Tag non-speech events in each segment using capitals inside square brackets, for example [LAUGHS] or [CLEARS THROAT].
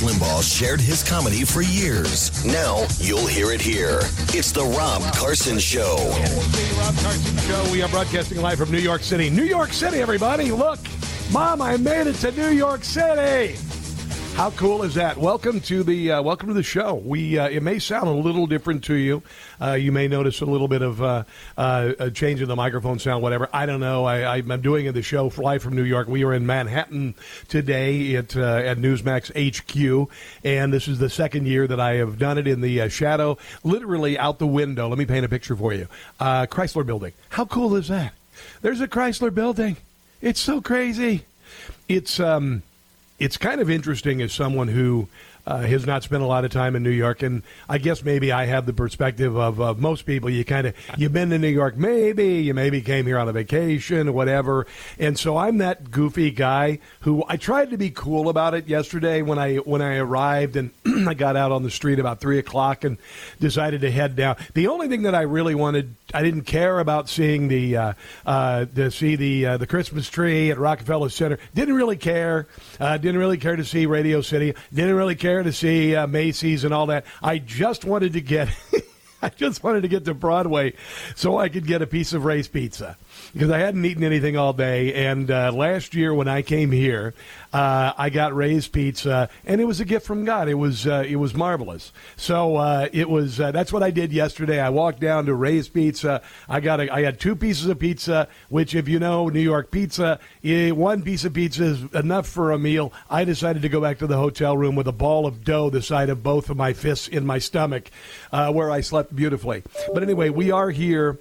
Limbaugh shared his comedy for years. Now you'll hear it here. It's the Rob Carson Show. The Rob Carson Show. We are broadcasting live from New York City. New York City, everybody. Look, Mom, I made it to New York City. How cool is that? Welcome to the uh, welcome to the show. We uh, it may sound a little different to you. Uh, you may notice a little bit of uh, uh, a change in the microphone sound, whatever. I don't know. I, I'm doing the show live from New York. We are in Manhattan today at uh, at Newsmax HQ, and this is the second year that I have done it in the shadow, literally out the window. Let me paint a picture for you. Chrysler Building. How cool is that? There's a Chrysler Building. It's so crazy. It's um it's kind of interesting as someone who uh, has not spent a lot of time in New York, and I guess maybe I have the perspective of, of most people. You kind of you've been to New York, maybe you maybe came here on a vacation or whatever, and so I'm that goofy guy who I tried to be cool about it yesterday when I when I arrived and [CLEARS THROAT] I got out on the street about three o'clock and decided to head down. The only thing that I really wanted, I didn't care about seeing the uh, uh, to see the uh, the Christmas tree at Rockefeller Center. Didn't really care. Uh, didn't really care to see Radio City. Didn't really care to see uh, Macy's and all that. I just wanted to get. [LAUGHS] I just wanted to get to Broadway so I could get a piece of Ray's pizza because I hadn't eaten anything all day. And uh, last year when I came here, uh, I got Ray's Pizza, and it was a gift from God. It was uh, it was marvelous. So uh, it was uh, that's what I did yesterday. I walked down to Ray's Pizza. I got a, I had two pieces of pizza, which if you know New York pizza, one piece of pizza is enough for a meal. I decided to go back to the hotel room with a ball of dough the size of both of my fists in my stomach, uh, where I slept beautifully. But anyway, we are here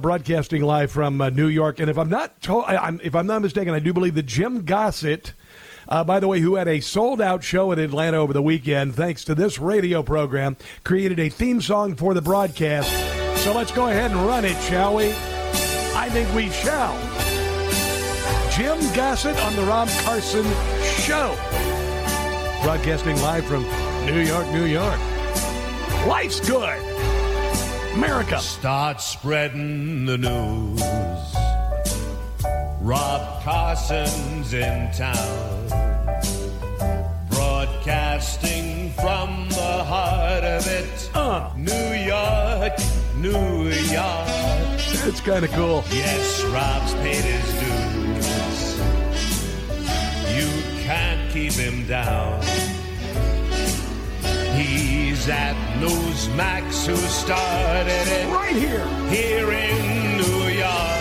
broadcasting live from New York, and if I'm not to- I'm, if I'm not mistaken, I do believe that Jim Gossett uh, by the way, who had a sold out show in Atlanta over the weekend, thanks to this radio program, created a theme song for the broadcast. So let's go ahead and run it, shall we? I think we shall. Jim Gossett on the Rob Carson Show. Broadcasting live from New York, New York. Life's good. America. Start spreading the news. Rob Carson's in town. Broadcasting from the heart of it. Uh. New York, New York. It's kind of cool. Yes, Rob's paid his dues. You can't keep him down. He's at Newsmax who started it. Right here. Here in New York.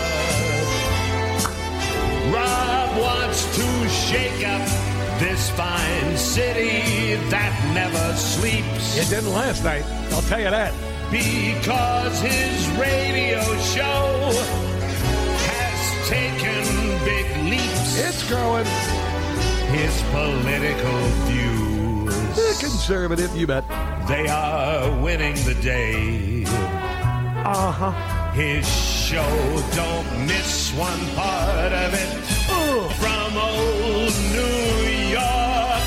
Rob wants to shake up this fine city that never sleeps. It didn't last night. I'll tell you that. Because his radio show has taken big leaps. It's growing. His political views, Eh, Conservative, you bet. they are winning the day. Uh huh. His show don't miss one part of it. From old New York.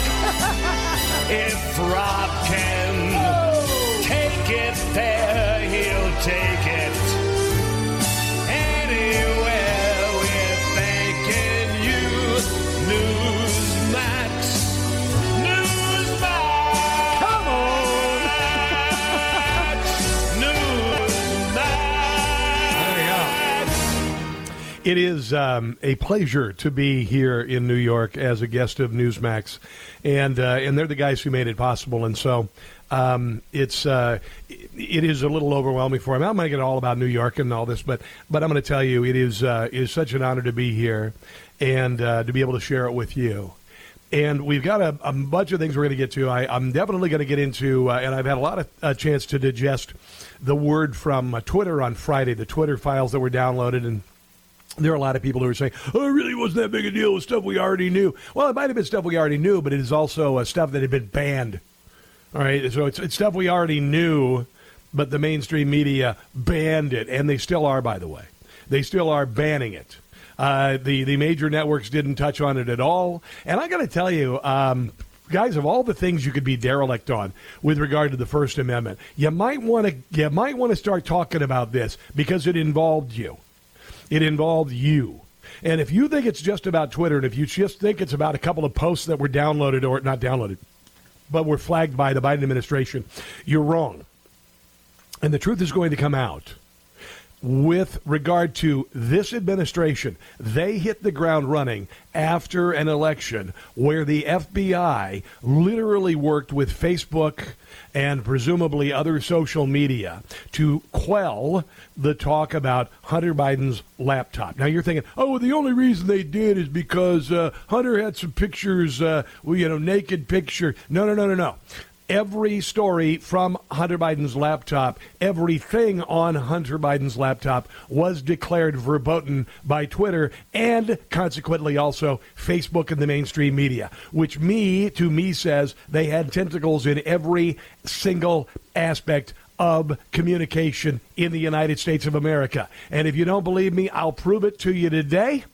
[LAUGHS] if Rob can take it there, he'll take It is um, a pleasure to be here in New York as a guest of Newsmax, and uh, and they're the guys who made it possible. And so um, it's uh, it is a little overwhelming for me. I'm to get all about New York and all this, but but I'm going to tell you, it is uh, it is such an honor to be here and uh, to be able to share it with you. And we've got a, a bunch of things we're going to get to. I, am definitely going to get into, uh, and I've had a lot of uh, chance to digest the word from uh, Twitter on Friday, the Twitter files that were downloaded, and there are a lot of people who are saying, "Oh, it really wasn't that big a deal with stuff we already knew." Well, it might have been stuff we already knew, but it is also uh, stuff that had been banned. All right, so it's, it's stuff we already knew, but the mainstream media banned it, and they still are, by the way. They still are banning it. Uh, the the major networks didn't touch on it at all, and I got to tell you. Um, guys, of all the things you could be derelict on with regard to the First Amendment, you might want to you might want to start talking about this because it involved you. It involved you. And if you think it's just about Twitter, and if you just think it's about a couple of posts that were downloaded or not downloaded, but were flagged by the Biden administration, you're wrong. And the truth is going to come out with regard to this administration, they hit the ground running after an election where the FBI literally worked with Facebook and presumably other social media to quell the talk about Hunter Biden's laptop. Now you're thinking, oh, the only reason they did is because uh, Hunter had some pictures, uh, you know, naked picture. No, no, no, no, no every story from Hunter Biden's laptop, everything on Hunter Biden's laptop was declared verboten by Twitter and consequently also Facebook and the mainstream media, which me to me says they had tentacles in every single aspect of communication in the United States of America. And if you don't believe me, I'll prove it to you today.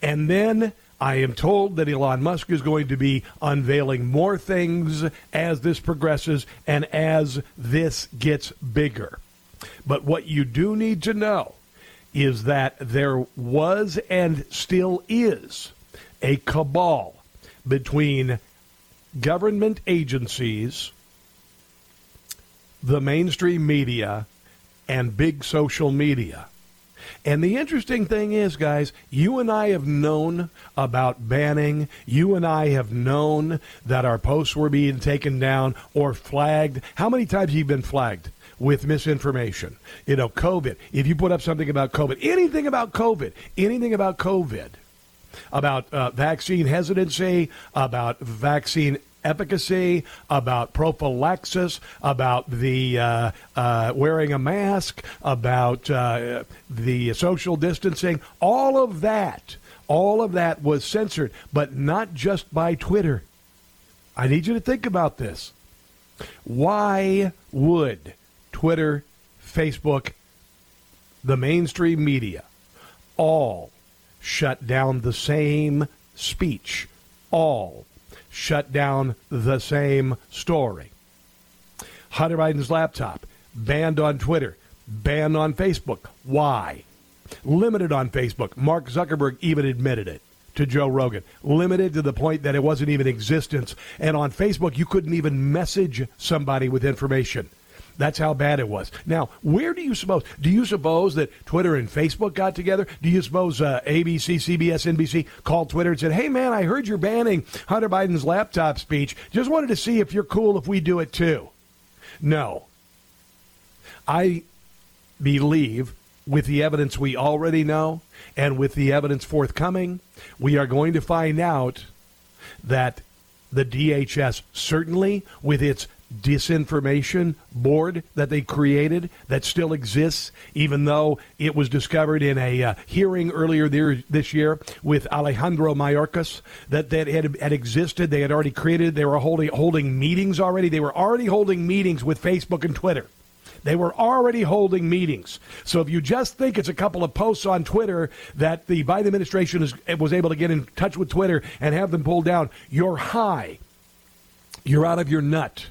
And then I am told that Elon Musk is going to be unveiling more things as this progresses and as this gets bigger. But what you do need to know is that there was and still is a cabal between government agencies, the mainstream media, and big social media and the interesting thing is, guys, you and I have known about banning. You and I have known that our posts were being taken down or flagged. How many times have you been flagged? with misinformation. You know, COVID. If you put up something about COVID, anything about COVID, anything about COVID, about uh, vaccine hesitancy, about vaccine efficacy, about prophylaxis, about the uh, uh, wearing a mask, about uh, the social distancing. All of that, all of that was censored, but not just by Twitter. I need you to think about this. Why would Twitter, Facebook, the mainstream media all shut down the same speech? All shut down the same story. Hunter Biden's laptop banned on Twitter, banned on Facebook. Why? Limited on Facebook. Mark Zuckerberg even admitted it to Joe Rogan. Limited to the point that it wasn't even existence. And on Facebook, you couldn't even message somebody with information. That's how bad it was. Now, where do you suppose? Do you suppose that Twitter and Facebook got together? Do you suppose uh, ABC, CBS, NBC called Twitter and said, "Hey, man, I heard you're banning Hunter Biden's laptop speech. Just wanted to see if you're cool if we do it too." No. I believe, with the evidence we already know and with the evidence forthcoming, we are going to find out that the DHS, certainly with its disinformation board that they created that still exists, even though it was discovered in a uh, hearing earlier there, this year with Alejandro Mayorkas that that had, had existed. They had already created. They were holding holding meetings already. They were already holding meetings with Facebook and Twitter. They were already holding meetings. So if you just think it's a couple of posts on Twitter that the Biden administration is, was able to get in touch with Twitter and have them pulled down, you're high. You're out of your nut.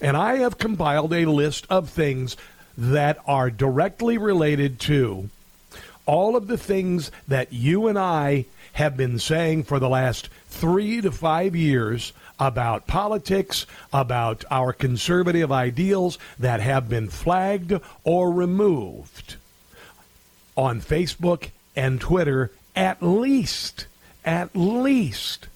And I have compiled a list of things that are directly related to all of the things that you and I have been saying for the last three to five years about politics, about our conservative ideals that have been flagged or removed on Facebook and Twitter at least, at least.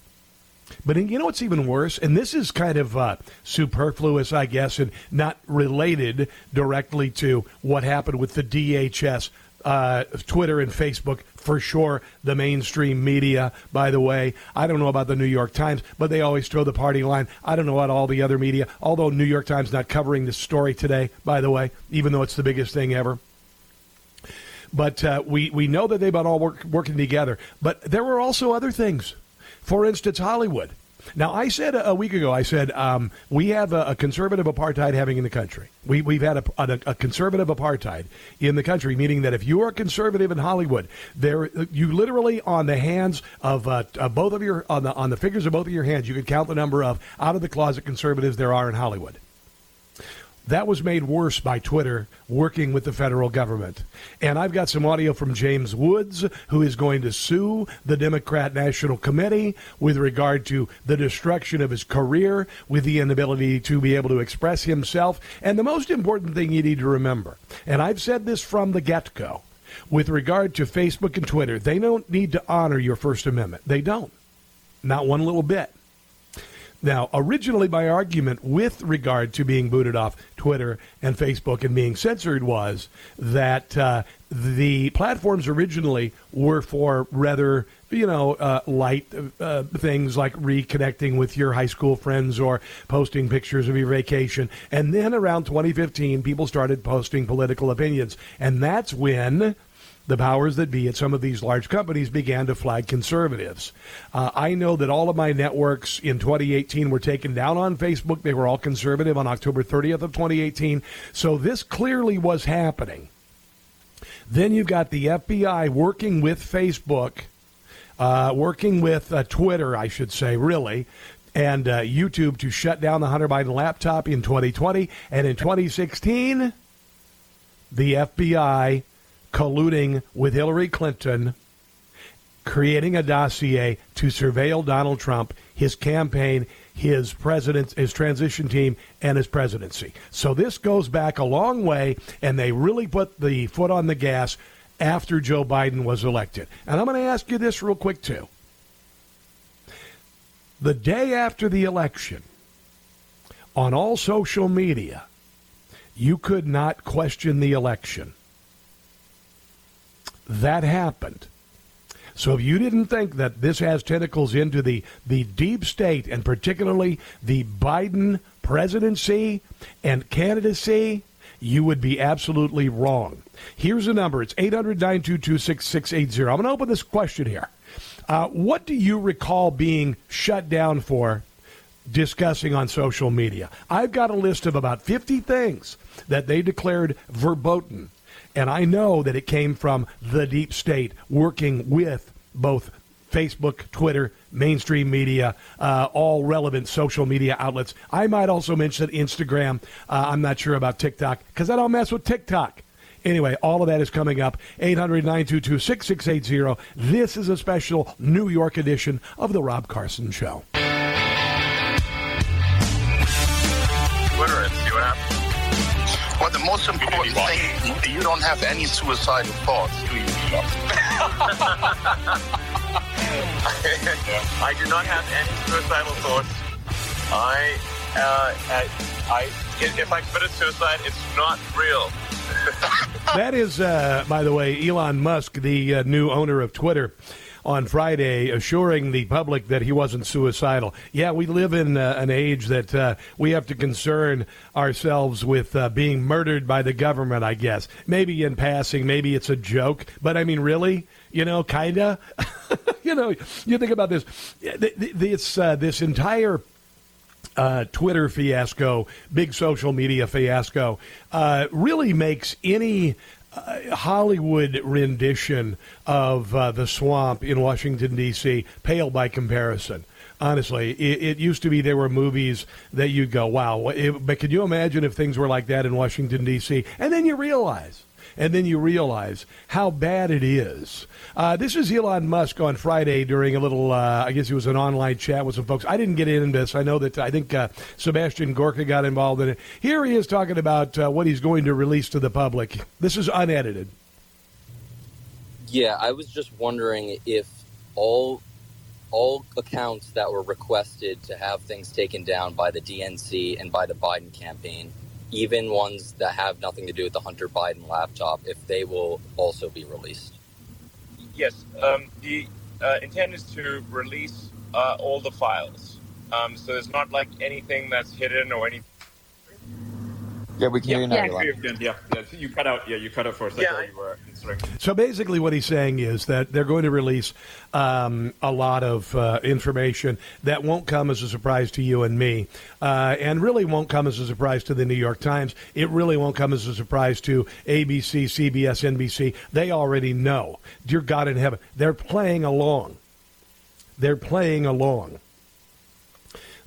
But you know what's even worse? And this is kind of uh, superfluous, I guess, and not related directly to what happened with the DHS, uh, Twitter, and Facebook. For sure, the mainstream media, by the way. I don't know about the New York Times, but they always throw the party line. I don't know about all the other media, although New York Times not covering this story today, by the way, even though it's the biggest thing ever. But uh, we, we know that they've been all work, working together. But there were also other things. For instance, Hollywood. Now, I said a week ago, I said um, we have a, a, conservative apartheid having in the country. We, we've had a, a, a, conservative apartheid in the country, meaning that if you are conservative in Hollywood, there you literally on the hands of uh, uh, both of your on the on the fingers of both of your hands, you could count the number of out of the closet conservatives there are in Hollywood. That was made worse by Twitter working with the federal government. And I've got some audio from James Woods, who is going to sue the Democrat National Committee with regard to the destruction of his career, with the inability to be able to express himself. And the most important thing you need to remember, and I've said this from the get go, with regard to Facebook and Twitter, they don't need to honor your First Amendment. They don't. Not one little bit. Now, originally, my argument with regard to being booted off Twitter and Facebook and being censored was that uh, the platforms originally were for rather, you know, uh, light uh, things like reconnecting with your high school friends or posting pictures of your vacation. And then around 2015, people started posting political opinions. And that's when the powers that be at some of these large companies began to flag conservatives. Uh, I know that all of my networks in 2018 were taken down on Facebook. They were all conservative on October 30th of 2018. So this clearly was happening. Then you've got the FBI working with Facebook, uh, working with uh, Twitter, I should say, really, and uh, YouTube to shut down the Hunter Biden laptop in 2020. And in 2016, the FBI colluding with Hillary Clinton, creating a dossier to surveil Donald Trump, his campaign, his president, his transition team, and his presidency. So this goes back a long way, and they really put the foot on the gas after Joe Biden was elected. And I'm going to ask you this real quick, too. The day after the election, on all social media, you could not question the election. That happened. So if you didn't think that this has tentacles into the, the deep state and particularly the Biden presidency and candidacy, you would be absolutely wrong. Here's a number. It's 800 922 6680. I'm going to open this question here. Uh, what do you recall being shut down for discussing on social media? I've got a list of about 50 things that they declared verboten and I know that it came from the deep state working with both Facebook, Twitter, mainstream media, uh, all relevant social media outlets. I might also mention Instagram. Uh, I'm not sure about TikTok because I don't mess with TikTok. Anyway, all of that is coming up. 800 922 6680. This is a special New York edition of The Rob Carson Show. But the most important thing, you don't have any suicidal thoughts, do you? [LAUGHS] I do not have any suicidal thoughts. I, uh, I, if I committed suicide, it's not real. [LAUGHS] that is, uh, by the way, Elon Musk, the uh, new owner of Twitter on Friday, assuring the public that he wasn't suicidal. Yeah, we live in uh, an age that uh, we have to concern ourselves with uh, being murdered by the government, I guess. Maybe in passing, maybe it's a joke, but I mean, really? You know, kinda. [LAUGHS] you know, you think about this. This uh, this entire uh, Twitter fiasco, big social media fiasco, uh, really makes any uh, Hollywood rendition of uh, The Swamp in Washington, D.C., pale by comparison. Honestly, it, it, used to be there were movies that you'd go, wow. It, but could you imagine if things were like that in Washington, D.C.? And then you realize and then you realize how bad it is. Uh, this is Elon Musk on Friday during a little, uh, I guess it was an online chat with some folks. I didn't get into this. I know that I think uh, Sebastian Gorka got involved in it. Here he is talking about uh, what he's going to release to the public. This is unedited. Yeah, I was just wondering if all all accounts that were requested to have things taken down by the DNC and by the Biden campaign, even ones that have nothing to do with the Hunter Biden laptop, if they will also be released. Yes, um, the uh, intent is to release uh, all the files. Um, so it's not like anything that's hidden or anything. Yeah, we can hear you now. Yeah, yeah, yeah, you cut out. Yeah, you cut out for a second. Yeah, you were answering. So basically, what he's saying is that they're going to release um, a lot of uh, information that won't come as a surprise to you and me, uh, and really won't come as a surprise to the New York Times. It really won't come as a surprise to ABC, CBS, NBC. They already know. Dear God in heaven, they're playing along. They're playing along.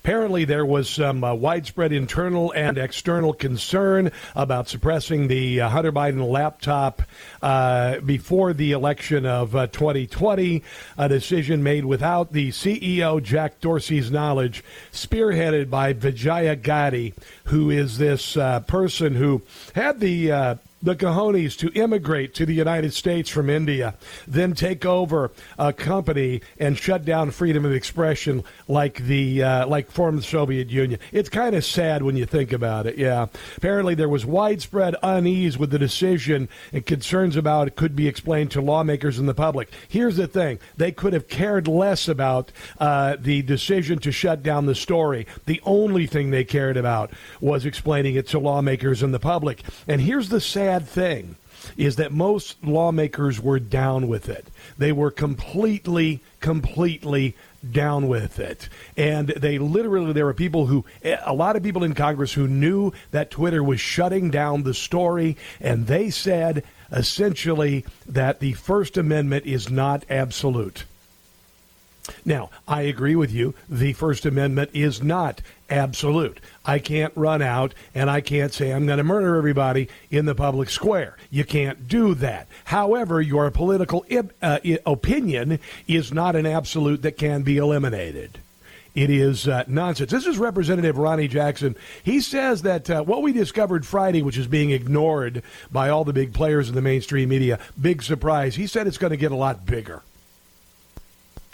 Apparently, there was some uh, widespread internal and external concern about suppressing the uh, Hunter Biden laptop uh, before the election of uh, 2020, a decision made without the CEO Jack Dorsey's knowledge, spearheaded by Vijaya Gadde, who is this uh, person who had the uh, the cojones to immigrate to the United States from India, then take over a company and shut down freedom of expression like the uh, like former Soviet Union. It's kind of sad when you think about it. Yeah, apparently there was widespread unease with the decision and concerns about it could be explained to lawmakers and the public. Here's the thing: they could have cared less about uh, the decision to shut down the story. The only thing they cared about was explaining it to lawmakers and the public. And here's the sad thing is that most lawmakers were down with it. They were completely, completely down with it. And they literally, there were people who, a lot of people in Congress who knew that Twitter was shutting down the story, and they said essentially that the First Amendment is not absolute. Now, I agree with you. The First Amendment is not absolute. I can't run out and I can't say I'm going to murder everybody in the public square. You can't do that. However, your political uh, opinion is not an absolute that can be eliminated. It is uh, nonsense. This is Representative Ronny Jackson. He says that uh, what we discovered Friday, which is being ignored by all the big players in the mainstream media, big surprise. He said it's going to get a lot bigger.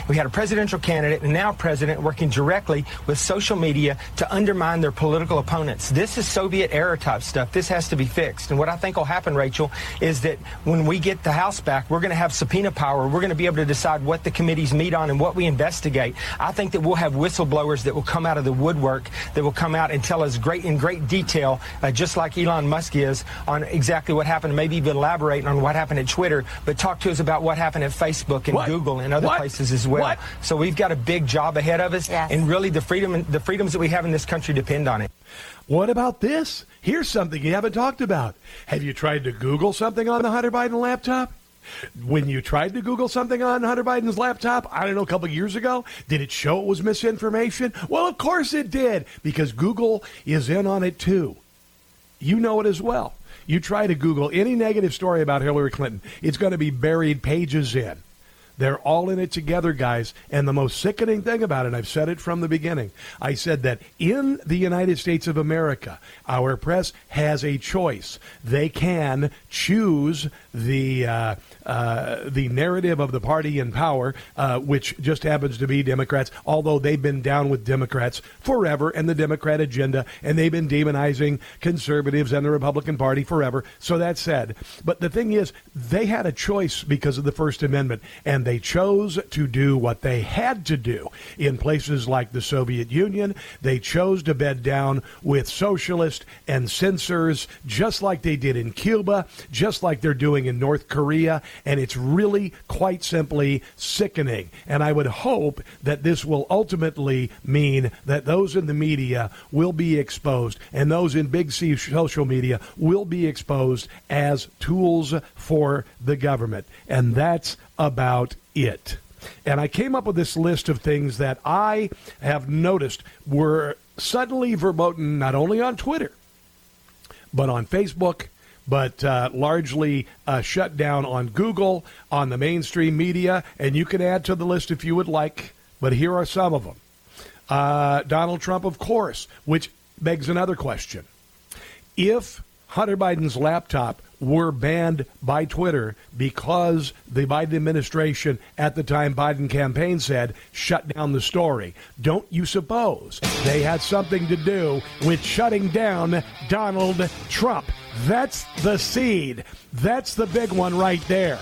We had a presidential candidate and now president working directly with social media to undermine their political opponents. This is Soviet era type stuff. This has to be fixed. And what I think will happen, Rachel, is that when we get the House back, we're going to have subpoena power. We're going to be able to decide what the committees meet on and what we investigate. I think that we'll have whistleblowers that will come out of the woodwork that will come out and tell us great in great detail, uh, just like Elon Musk is, on exactly what happened. Maybe even elaborate on what happened at Twitter, but talk to us about what happened at Facebook and What? Google and other What? places as well. What? So we've got a big job ahead of us, and really the freedom the freedoms that we have in this country depend on it. What about this? Here's something you haven't talked about. Have you tried to Google something on the Hunter Biden laptop? When you tried to Google something on Hunter Biden's laptop, I don't know, a couple years ago, did it show it was misinformation? Well, of course it did, because Google is in on it too. You know it as well. You try to Google any negative story about Hillary Clinton, it's going to be buried pages in. They're all in it together, guys. And the most sickening thing about it, I've said it from the beginning, I said that in the United States of America, our press has a choice. They can choose the uh, uh, the narrative of the party in power, uh, which just happens to be Democrats, although they've been down with Democrats forever and the Democrat agenda, and they've been demonizing conservatives and the Republican Party forever. So that's said. But the thing is, they had a choice because of the First Amendment, and they chose to do what they had to do in places like the Soviet Union. They chose to bed down with socialists and censors, just like they did in Cuba, just like they're doing in North Korea, and it's really quite simply sickening. And I would hope that this will ultimately mean that those in the media will be exposed, and those in big C social media will be exposed as tools for the government. And that's about it. And I came up with this list of things that I have noticed were suddenly verboten not only on Twitter, but on Facebook, but uh, largely uh, shut down on Google, on the mainstream media, and you can add to the list if you would like. But here are some of them. Uh, Donald Trump, of course, which begs another question. If Hunter Biden's laptop were banned by Twitter because the Biden administration at the time Biden campaign said shut down the story. Don't you suppose they had something to do with shutting down Donald Trump? That's the seed. That's the big one right there.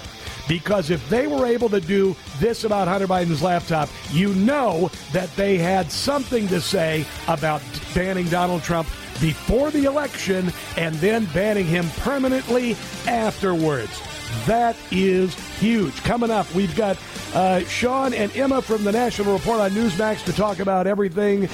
Because if they were able to do this about Hunter Biden's laptop, you know that they had something to say about banning Donald Trump before the election and then banning him permanently afterwards. That is huge. Coming up, we've got uh, Shaun and Emma from the National Report on Newsmax to talk about everything.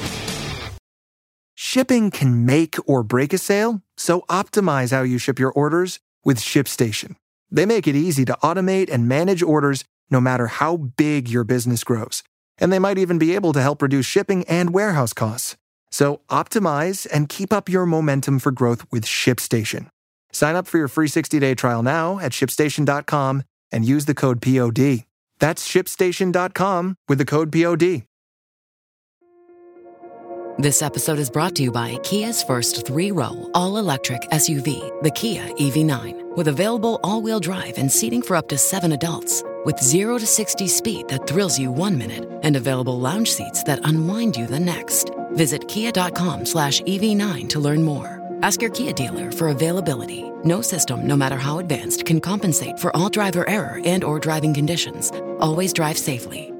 Shipping can make or break a sale, so optimize how you ship your orders with ShipStation. They make it easy to automate and manage orders no matter how big your business grows. And they might even be able to help reduce shipping and warehouse costs. So optimize and keep up your momentum for growth with ShipStation. Sign up for your free 60-day trial now at shipstation.com and use the code POD. That's shipstation.com with the code POD. This episode is brought to you by Kia's first three row, all electric SUV, the Kia EV9, with available all wheel drive and seating for up to seven adults. With 0 to 60 speed that thrills you one minute and available lounge seats that unwind you the next. Visit kia.com slash EV9 to learn more. Ask your Kia dealer for availability. No system, no matter how advanced, can compensate for all driver error and or driving conditions. Always drive safely.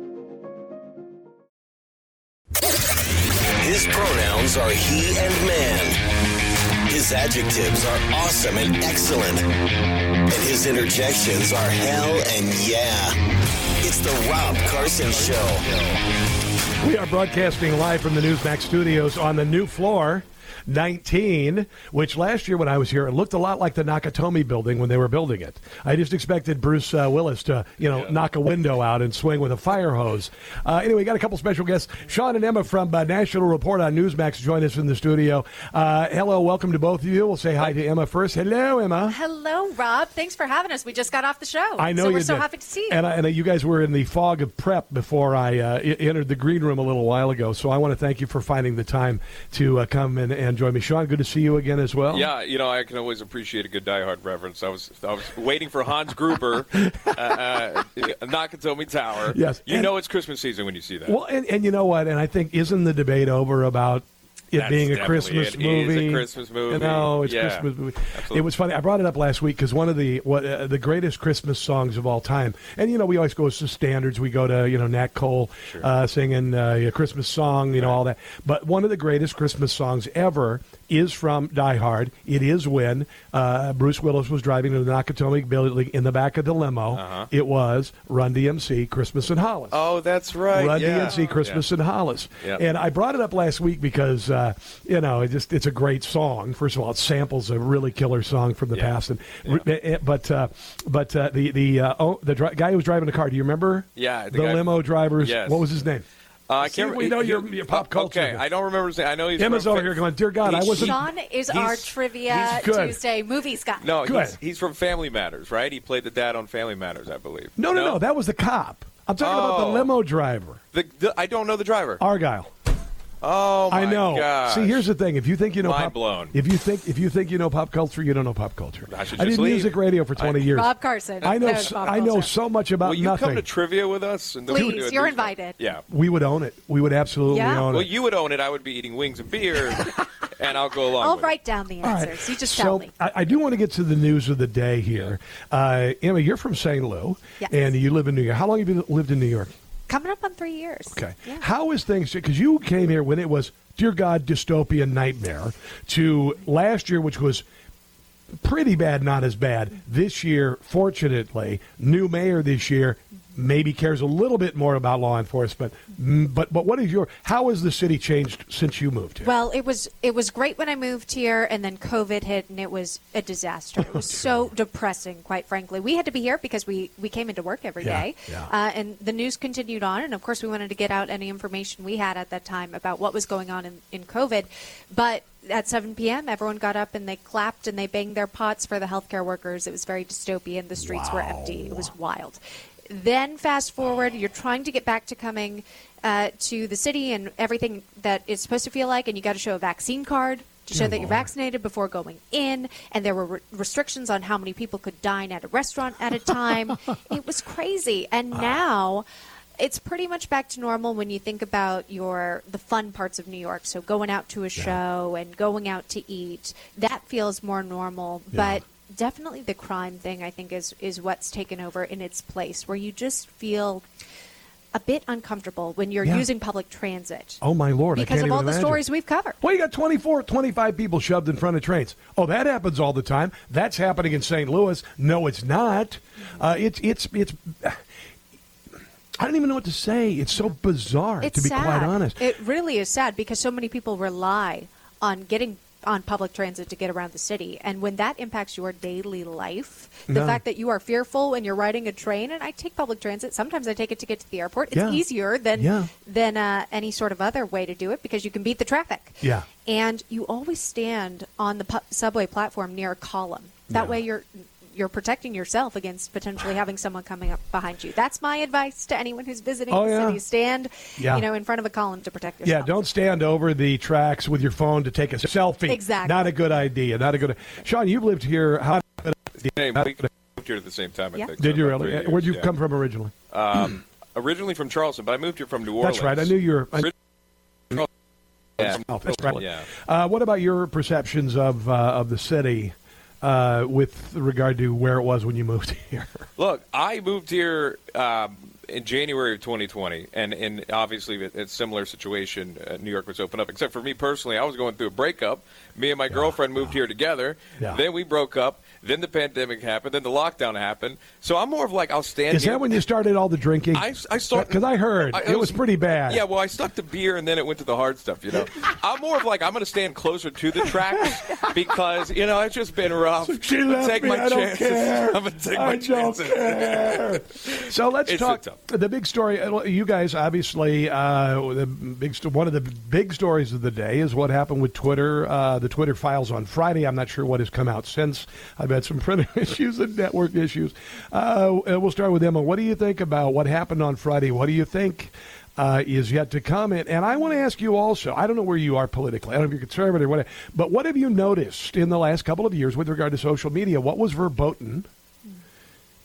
His pronouns are he and man. His adjectives are awesome and excellent. And his interjections are hell and yeah. It's the Rob Carson Show. We are broadcasting live from the Newsmax studios on the new floor. 19, which last year when I was here, it looked a lot like the Nakatomi building when they were building it. I just expected Bruce uh, Willis to, you know, yeah. knock a window out and swing with a fire hose. Uh, anyway, we got a couple special guests. Shaun and Emma from uh, National Report on Newsmax join us in the studio. Uh, hello, welcome to both of you. We'll say hi to Emma first. Hello, Emma. Hello, Rob. Thanks for having us. We just got off the show. I know so you we're did. so happy to see you. And, and you guys were in the fog of prep before I uh, entered the green room a little while ago. So I want to thank you for finding the time to uh, come and, and join me. Sean, good to see you again as well. Yeah, you know, I can always appreciate a good Die Hard reference. I was I was waiting for Hans Gruber, [LAUGHS] uh, uh, Nakatomi Tower. Yes, you and, know it's Christmas season when you see that. Well, and, and you know what? And I think isn't the debate over about it being a Christmas it. movie. It a Christmas movie. You know, it's yeah. Christmas movie. Absolutely. It was funny. I brought it up last week because one of the what, uh, the greatest Christmas songs of all time, and you know, we always go to standards. We go to you know Nat Cole sure. uh, singing uh, a Christmas song, you know, all that. But one of the greatest Christmas songs ever is from Die Hard. It is when uh, Bruce Willis was driving to the Nakatomi building in the back of the limo. Uh-huh. It was Run DMC, Christmas in Hollis. Oh, that's right. Run yeah. DMC, Christmas yeah. in Hollis. Yeah. And I brought it up last week because uh, you know it just it's a great song. First of all, it samples a really killer song from the Yeah. past. And Yeah. but uh, but uh, the the uh, oh, the dri- guy who was driving the car. Do you remember? Yeah, the, the limo drivers. Yes. What was his name? Uh, I See, can't. we know your- your pop culture. Okay, I don't remember his name. I know he's. Emma's from, over here going, "Dear God, I wasn't." Shaun is our trivia. Tuesday movie guy. No, he's, he's from Family Matters, right? He played the dad on Family Matters, I believe. No, no, no, That was the cop. I'm talking about the Oh. limo driver, The, the, I don't know the driver. Argyle. Oh my I know. gosh. See, here's the thing: if you think you know Mind pop, blown. if you think if you think you know pop culture, you don't know pop culture. I should I did leave. music radio for 20 I- years. Bob Carson. I know. So, I know so much about Will you nothing. come to trivia with us? And then we do Please, you're news- invited. Yeah. we would own it. We would absolutely Yeah? own Well, it. Well, you would own it. I would be eating wings and beer, [LAUGHS] and I'll go along. I'll with it. write down the All right. answers. You just so tell me. I, I do want to get to the news of the day here. Uh, Emma, you're from St. Louis, Yes. and you live in New York. How long have you lived in New York? Coming up on three years. Okay. Yeah. How is things? Because you came here when it was, dear God, dystopian nightmare, to last year, which was pretty bad, not as bad. This year, fortunately, new mayor this year maybe cares a little bit more about law enforcement. But but what is your? How has the city changed since you moved here? Well, it was it was great when I moved here, and then COVID hit, and it was a disaster. It was so depressing, quite frankly. We had to be here because we we came into work every Yeah, day, yeah. Uh, and the news continued on, and of course, we wanted to get out any information we had at that time about what was going on in, in COVID, but. At 7 p.m., everyone got up and they clapped and they banged their pots for the healthcare workers. It was very dystopian. The streets were empty. It was wild. Then, fast forward, you're trying to get back to coming uh, to the city and everything that it's supposed to feel like, and you got to show a vaccine card to show that you're vaccinated before going in, and there were re- restrictions on how many people could dine at a restaurant at a time. [LAUGHS] it was crazy, and now. It's pretty much back to normal when you think about your the fun parts of New York. So going out to a show and going out to eat, that feels more normal. Yeah. But definitely the crime thing I think is is what's taken over in its place where you just feel a bit uncomfortable when you're Yeah. using public transit. Oh my lord! I because of all the imagine. stories we've covered. Well, you got 24, 25 people shoved in front of trains. Oh, that happens all the time. That's happening in St. Louis. No, it's not. Uh, it's it's it's. I don't even know what to say. It's so bizarre, It's to be sad. quite honest. It really is sad because so many people rely on getting on public transit to get around the city. And when that impacts your daily life, the No. fact that you are fearful when you're riding a train, and I take public transit, sometimes I take it to get to the airport. It's Yeah. easier than Yeah. than uh, any sort of other way to do it because you can beat the traffic. Yeah. And you always stand on the pu- subway platform near a column. That Yeah. way you're you're protecting yourself against potentially having someone coming up behind you. That's my advice to anyone who's visiting Oh, the yeah. city. Stand, Yeah. you know, in front of a column to protect yourself. Yeah, don't stand over the tracks with your phone to take a selfie. Exactly. Not a good idea. Not a good. Shaun, you've lived here. How Same, we moved here at the same time. I Yeah. think. did so you really? three Where'd you yeah. come from originally? Um, [CLEARS THROAT] originally from Charleston, but I moved here from New Orleans. That's right. I knew you were. I, Yeah. That's right. Yeah. Uh, what about your perceptions of uh, of the city uh, with regard to where it was when you moved [LAUGHS] here? Look, I moved here um, in January of 2020, and, and obviously it's a similar situation. Uh, New York was open up, except for me personally. I was going through a breakup. Me and my girlfriend moved here together. Yeah. Then we broke up. Then the pandemic happened. Then the lockdown happened. So I'm more of like I'll stand. Is here. that when you started all the drinking? I, I started because I heard I- it was pretty bad. Yeah, well, I stuck to beer and then it went to the hard stuff. You know, [LAUGHS] I'm more of like I'm going to stand closer to the tracks [LAUGHS] because you know it's just been rough. She I'm left take me. my I don't care. I'm going to take I my don't chances. care. [LAUGHS] So let's It's talk. The big story. uh, You guys, obviously, uh, the big one of the big stories of the day is what happened with Twitter. Uh, the Twitter files on Friday. I'm not sure what has come out since. I've had some printer [LAUGHS] issues and network issues. Uh, we'll start with Emma. What do you think about what happened on Friday? What do you think? Uh, is yet to come. And, and I want to ask you also, I don't know where you are politically. I don't know if you're conservative or whatever, but what have you noticed in the last couple of years with regard to social media? What was verboten?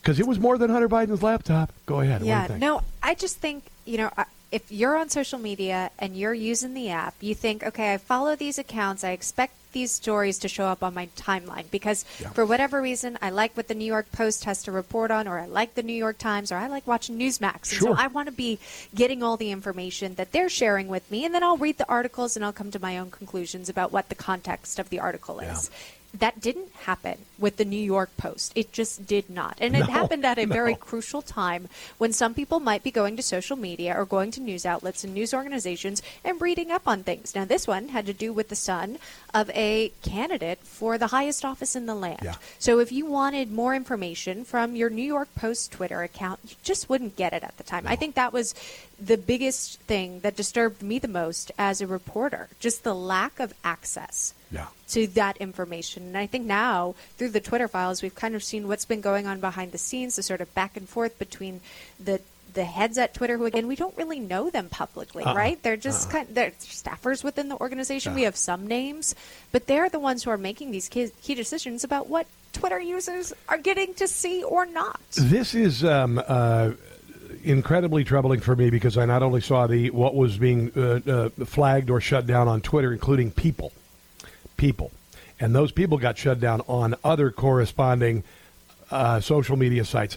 Because it was more than Hunter Biden's laptop. Go ahead. What do you Yeah, no, I just think, you know, if you're on social media and you're using the app, you think, okay, I follow these accounts, I expect these stories to show up on my timeline because for whatever reason, I like what the New York Post has to report on, or I like the New York Times, or I like watching Newsmax. And Sure. so I want to be getting all the information that they're sharing with me, and then I'll read the articles and I'll come to my own conclusions about what the context of the article is. That didn't happen with the New York Post. It just did not. And it happened at a very crucial time when some people might be going to social media or going to news outlets and news organizations and reading up on things. Now, this one had to do with the son of a candidate for the highest office in the land. Yeah. So, if you wanted more information from your New York Post Twitter account, you just wouldn't get it at the time. I think that was the biggest thing that disturbed me the most as a reporter just the lack of access Yeah. to that information. And I think now, through the Twitter files, we've kind of seen what's been going on behind the scenes, the sort of back and forth between the the heads at Twitter, who again we don't really know them publicly, Uh-uh. right? They're just kind of, they're staffers within the organization. We have some names, but they're the ones who are making these key, key decisions about what Twitter users are getting to see or not. This is um, uh, incredibly troubling for me because I not only saw the what was being uh, uh, flagged or shut down on Twitter, including people, people, and those people got shut down on other corresponding uh, social media sites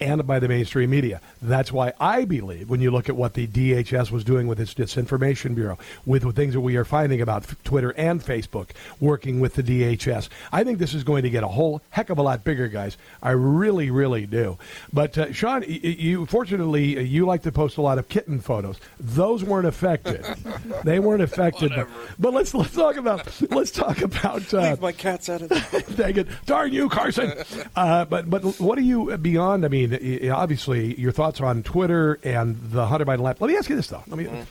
and by the mainstream media. That's why I believe when you look at what the DHS was doing with its disinformation bureau, with the things that we are finding about f- Twitter and Facebook working with the DHS, I think this is going to get a whole heck of a lot bigger, guys. I really, really do. But uh, Shaun, y- y- you fortunately uh, you like to post a lot of kitten photos. Those weren't affected. [LAUGHS] they weren't affected. But, but let's let's talk about let's talk about. Uh, Leave my cats out of. [LAUGHS] Dang it! Darn you, Carson. Uh, but but what are you beyond? I mean, i- obviously, your thoughts on Twitter and the Hunter Biden lap. Let me ask you this though. Let me. Mm-hmm.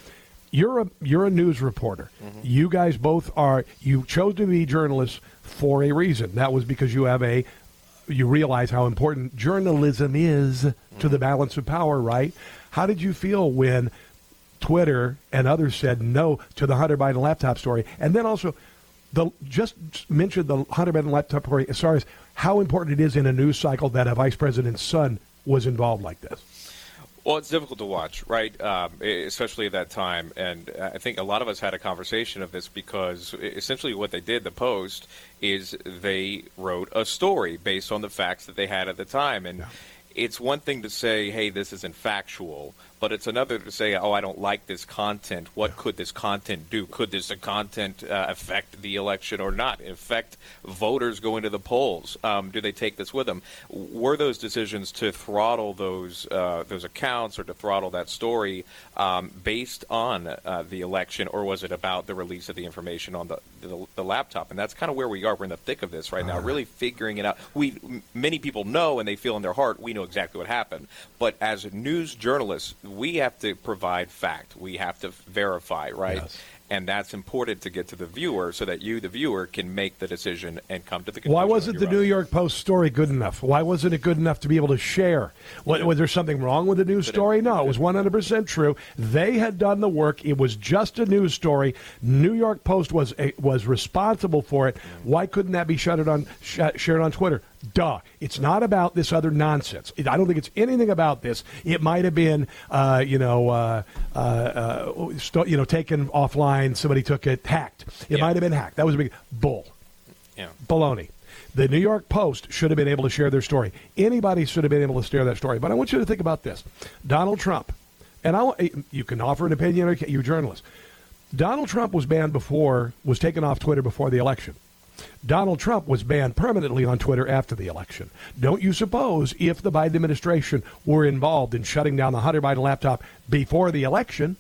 You're a you're a news reporter. Mm-hmm. You guys both are. You chose to be journalists for a reason. That was because you have a. You realize how important journalism is to the mm-hmm. balance of power, right? How did you feel when Twitter and others said no to the Hunter Biden laptop story, and then also the just mentioned the Hunter Biden laptop story as far as how important it is in a news cycle that a vice president's son was involved like this. Well, it's difficult to watch, right? Um, especially at that time. And I think a lot of us had a conversation of this because essentially what they did, the Post, is they wrote a story based on the facts that they had at the time. And yeah. it's one thing to say, hey, this isn't factual, but it's another to say, oh, I don't like this content. What could this content do? Could this content uh, affect the election or not? Affect voters going to the polls? Um, do they take this with them? Were those decisions to throttle those uh, those accounts or to throttle that story um, based on uh, the election, or was it about the release of the information on the, the, the laptop? And that's kind of where we are. We're in the thick of this right now, really figuring it out. We many people know and they feel in their heart we know exactly what happened, but as news journalists we have to provide fact. We have to verify, right? Yes. And that's important to get to the viewer so that you, the viewer, can make the decision and come to the conclusion. Why wasn't the New York Post story good enough? Why wasn't it good enough to be able to share? Was, was there something wrong with the news story? No, it was 100% true. They had done the work. It was just a news story. New York Post was was responsible for it. Mm. Why couldn't that be shared on shared on Twitter? Duh. It's not about this other nonsense. I don't think it's anything about this. It might have been, uh, you know, uh, uh, uh st- you know, taken offline. Somebody took it, hacked. It yeah. might have been hacked. That was a big bull. Yeah. Baloney. The New York Post should have been able to share their story. Anybody should have been able to share that story. But I want you to think about this: Donald Trump, and I, you can offer an opinion. You're a journalist. Donald Trump was banned before, was taken off Twitter before the election. Donald Trump was banned permanently on Twitter after the election. Don't you suppose if the Biden administration were involved in shutting down the Hunter Biden laptop before the election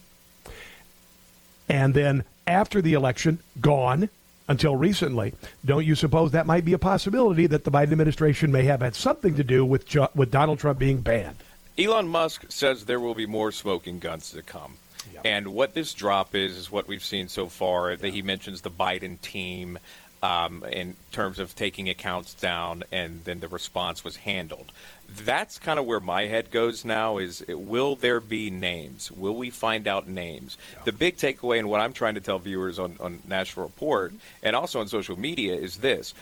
and then after the election gone until recently, don't you suppose that might be a possibility that the Biden administration may have had something to do with with Donald Trump being banned? Elon Musk says there will be more smoking guns to come. And what this drop is is what we've seen so far. That he mentions the Biden team um, in terms of taking accounts down, and then the response was handled. That's kind of where my head goes now. Is will there be names? Will we find out names? Yeah. The big takeaway, and what I'm trying to tell viewers on, on National Report and also on social media, is this: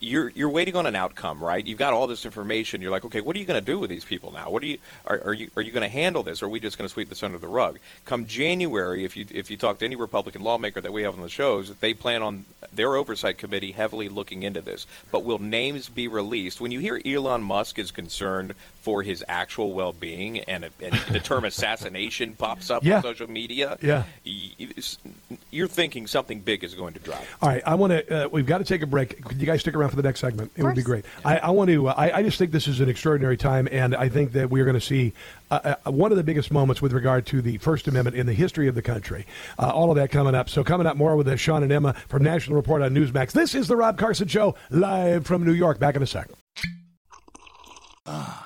you're you're waiting on an outcome, right? You've got all this information. You're like, okay, what are you going to do with these people now? What are you are, are you are you going to handle this? Or are we just going to sweep this under the rug? Come January, if you if you talk to any Republican lawmaker that we have on the shows, they plan on their oversight committee heavily looking into this. But will names be released? When you hear Elon Musk is concerned for his actual well-being, and, and the term assassination pops up yeah. on social media, yeah, you're thinking something big is going to drop. All right, I want to. Uh, we've got to take a break. Could you guys stick around for the next segment? It would be great. I, I want to. Uh, I, I, just think this is an extraordinary time, and I think that we are going to see uh, uh, one of the biggest moments with regard to the First Amendment in the history of the country. Uh, all of that coming up. So coming up more with uh, Shaun and Emma from National Report on Newsmax. This is the Rob Carson Show live from New York. Back in a second. Ah,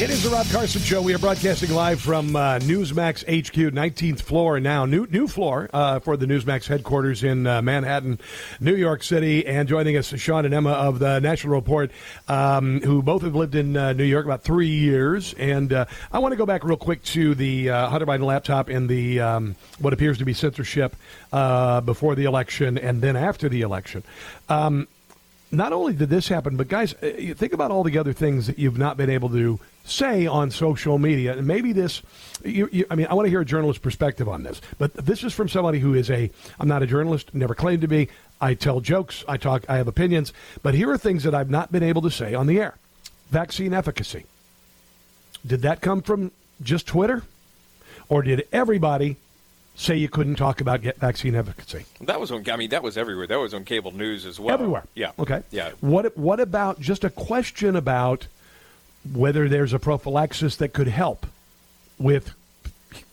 It is the Rob Carson Show. We are broadcasting live from uh, Newsmax HQ, 19th floor now. New new floor uh, for the Newsmax headquarters in uh, Manhattan, New York City. And joining us, Shaun and Emma of the National Report, um, who both have lived in uh, New York about three years. And uh, I want to go back real quick to the uh, Hunter Biden laptop and the um, what appears to be censorship before the election and then after the election. Um, not only did this happen, but guys, uh, think about all the other things that you've not been able to say on social media. And maybe this, you, you, I mean, I want to hear a journalist's perspective on this, but this is from somebody who is a, I'm not a journalist, never claimed to be. I tell jokes, I talk, I have opinions, but here are things that I've not been able to say on the air. Vaccine efficacy. Did that come from just Twitter? Or did everybody say you couldn't talk about vaccine efficacy? That was on. I mean, that was everywhere. That was on cable news as well. Everywhere. Yeah. Okay. Yeah. What What about just a question about whether there's a prophylaxis that could help with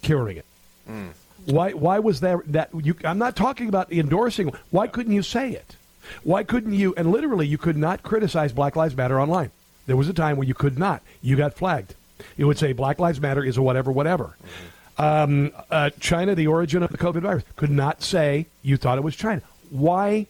curing it? Mm. Why? Why was there that? You, I'm not talking about endorsing. Why couldn't you say it? Why couldn't you? And literally, you could not criticize Black Lives Matter online. There was a time where you could not. You got flagged. You would say Black Lives Matter is a whatever, whatever. Um, uh, China, the origin of the COVID virus, could not say you thought it was China. Why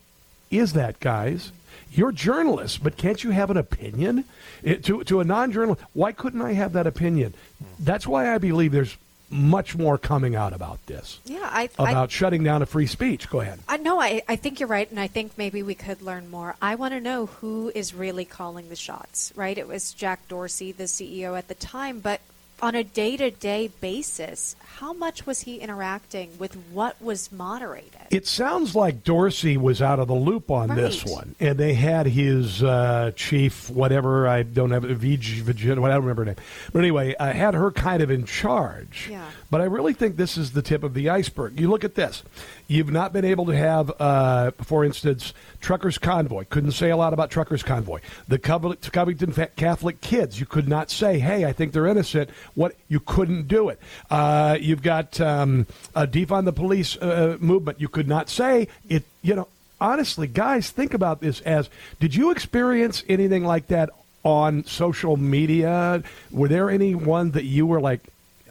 is that, guys? You're journalists, but can't you have an opinion? It, to, to a non journalist, why couldn't I have that opinion? That's why I believe there's much more coming out about this. Yeah, I, About I, shutting down a free speech. Go ahead. I know. I, I think you're right, and I think maybe we could learn more. I want to know who is really calling the shots, right? It was Jack Dorsey, the CEO at the time, but on a day to day basis, how much was he interacting with what was moderated? It sounds like Dorsey was out of the loop on this one, and they had his uh, chief, whatever I don't have, VG, Virginia, I don't remember her name, but anyway, I had her kind of in charge. Yeah. But I really think this is the tip of the iceberg. You look at this. You've not been able to have, uh, for instance, Truckers Convoy. Couldn't say a lot about Truckers Convoy. The Covington Catholic kids. You could not say, "Hey, I think they're innocent." What you couldn't do it. Uh, you've got um, a defund the police uh, movement. You could not say it. You know, honestly, guys, think about this. As did you experience anything like that on social media? Were there anyone that you were like?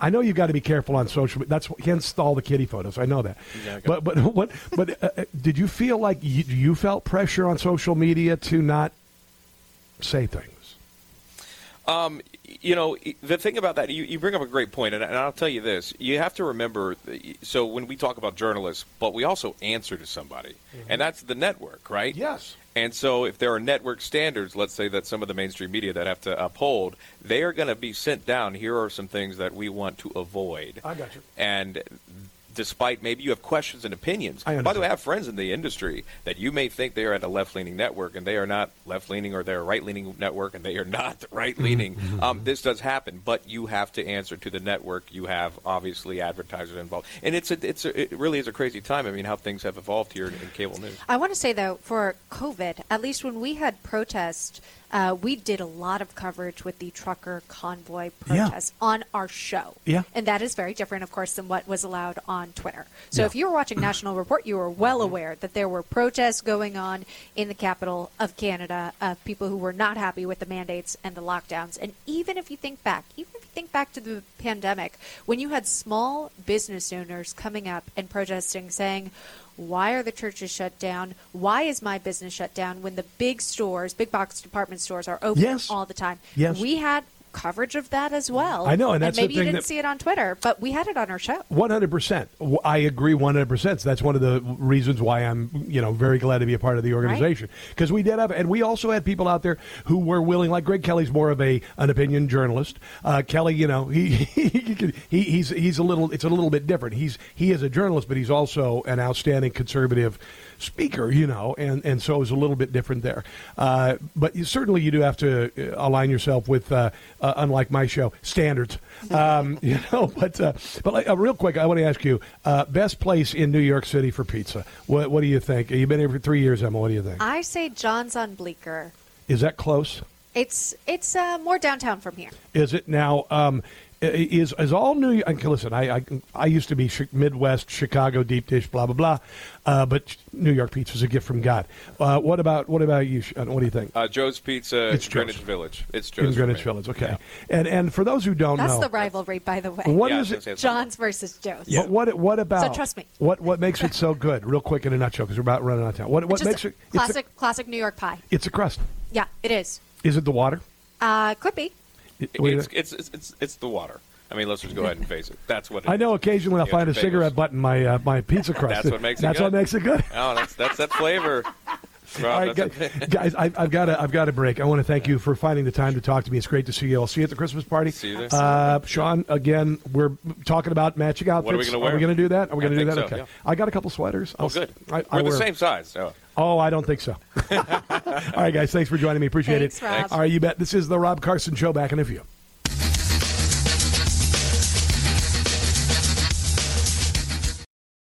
I know you've got to be careful on social. media. That's hence all the kitty photos. I know that. Yeah, but but [LAUGHS] what? But uh, uh, did you feel like you, you felt pressure on social media to not say things? Um, you know, the thing about that, you, you bring up a great point, and, and I'll tell you this: you have to remember. So when we talk about journalists, but we also answer to somebody, and that's the network, right? Yes. And so, if there are network standards, let's say that some of the mainstream media that have to uphold, they are going to be sent down. Here are some things that we want to avoid. I got you. And despite maybe you have questions and opinions. I By the way, I have friends in the industry that you may think they are at a left leaning network and they are not left leaning or they're a right leaning network and they are not [LAUGHS] right leaning. Mm-hmm. um, this does happen, but you have to answer to the network. You have obviously advertisers involved. And it's a, it's a, it really is a crazy time. I mean, how things have evolved here in, in cable news. I want to say though, for COVID, at least when we had protests, uh, we did a lot of coverage with the trucker convoy Yeah. on our show. Yeah. And that is very different, of course, than what was allowed on Twitter. So Yeah. if you were watching [CLEARS THROAT] National Report, you were well aware that there were protests going on in the capital of Canada of people who were not happy with the mandates and the lockdowns. And even if you think back, even if you think back to the pandemic, when you had small business owners coming up and protesting, saying, why are the churches shut down? Why is my business shut down when the big stores, big box department stores are open Yes. all the time? Yes. We had coverage of that as well. I know, and that's the maybe you thing didn't see it on Twitter, but we had it on our show. One hundred percent. I agree. One hundred percent. That's one of the reasons why I'm, you know, very glad to be a part of the organization because we did have, and we also had people out there who were willing. Like Greg Kelly's more of a an opinion journalist. Uh, Kelly, you know, he, [LAUGHS] he, he he's he's a little. It's a little bit different. He's he is a journalist, but he's also an outstanding conservative speaker. You know, and and so it's a little bit different there. Uh, but you, certainly you do have to uh, align yourself with, uh, uh, unlike my show, standards. Um, [LAUGHS] you know, but uh, but like, uh, real quick, I want to ask you, uh, best place in New York City for pizza. What what do you think? You've been here for three years, Emma. What do you think? I say John's on Bleecker. Is that close? It's it's uh, more downtown from here. Is it now? Um, is is all New York? Listen, I, I I used to be Midwest, Chicago deep dish, blah blah blah, uh, but New York pizza is a gift from God. Uh, what about what about you? What do you think? Uh, Joe's Pizza, It's Greenwich Joe's. Village. It's Joe's. in Greenwich. Village, okay. And and for those who don't That's know, that's the rivalry, by the way. What Yeah, is it- John's versus Joe's. But what what about? So trust me. What what makes it so good? Real quick in a nutshell, because we're about running out of time. What what Just makes it? It's classic classic New York pie. it's a crust. Yeah, it is. Is it the water? Uh, could be. It- what do you It's, it's, it's, it's, it's the water. I mean, let's just go ahead and face it. That's what it I know. Occasionally, I'll find a cigarette butt in my uh, my pizza [LAUGHS] crust. That's what makes it That's good. what makes it good. Oh, that's that's that flavor. [LAUGHS] Rob, All right, [LAUGHS] guys, it. guys I, I've got a, I've got a break. I want to thank you for finding the time to talk to me. It's great to see you. I'll see you at the Christmas party. See you there. Uh, Shaun, again, we're talking about matching outfits. What are we gonna Are we going to do that? Are we I going to do that? so, okay. yeah. I got a couple sweaters. Oh, I'll- good. I, I We're the wear- same size. So. Oh, I don't think so. [LAUGHS] All right, guys. Thanks for joining me. Appreciate Thanks, it. Rob. All right, you bet. This is the Rob Carson Show. Back in a few.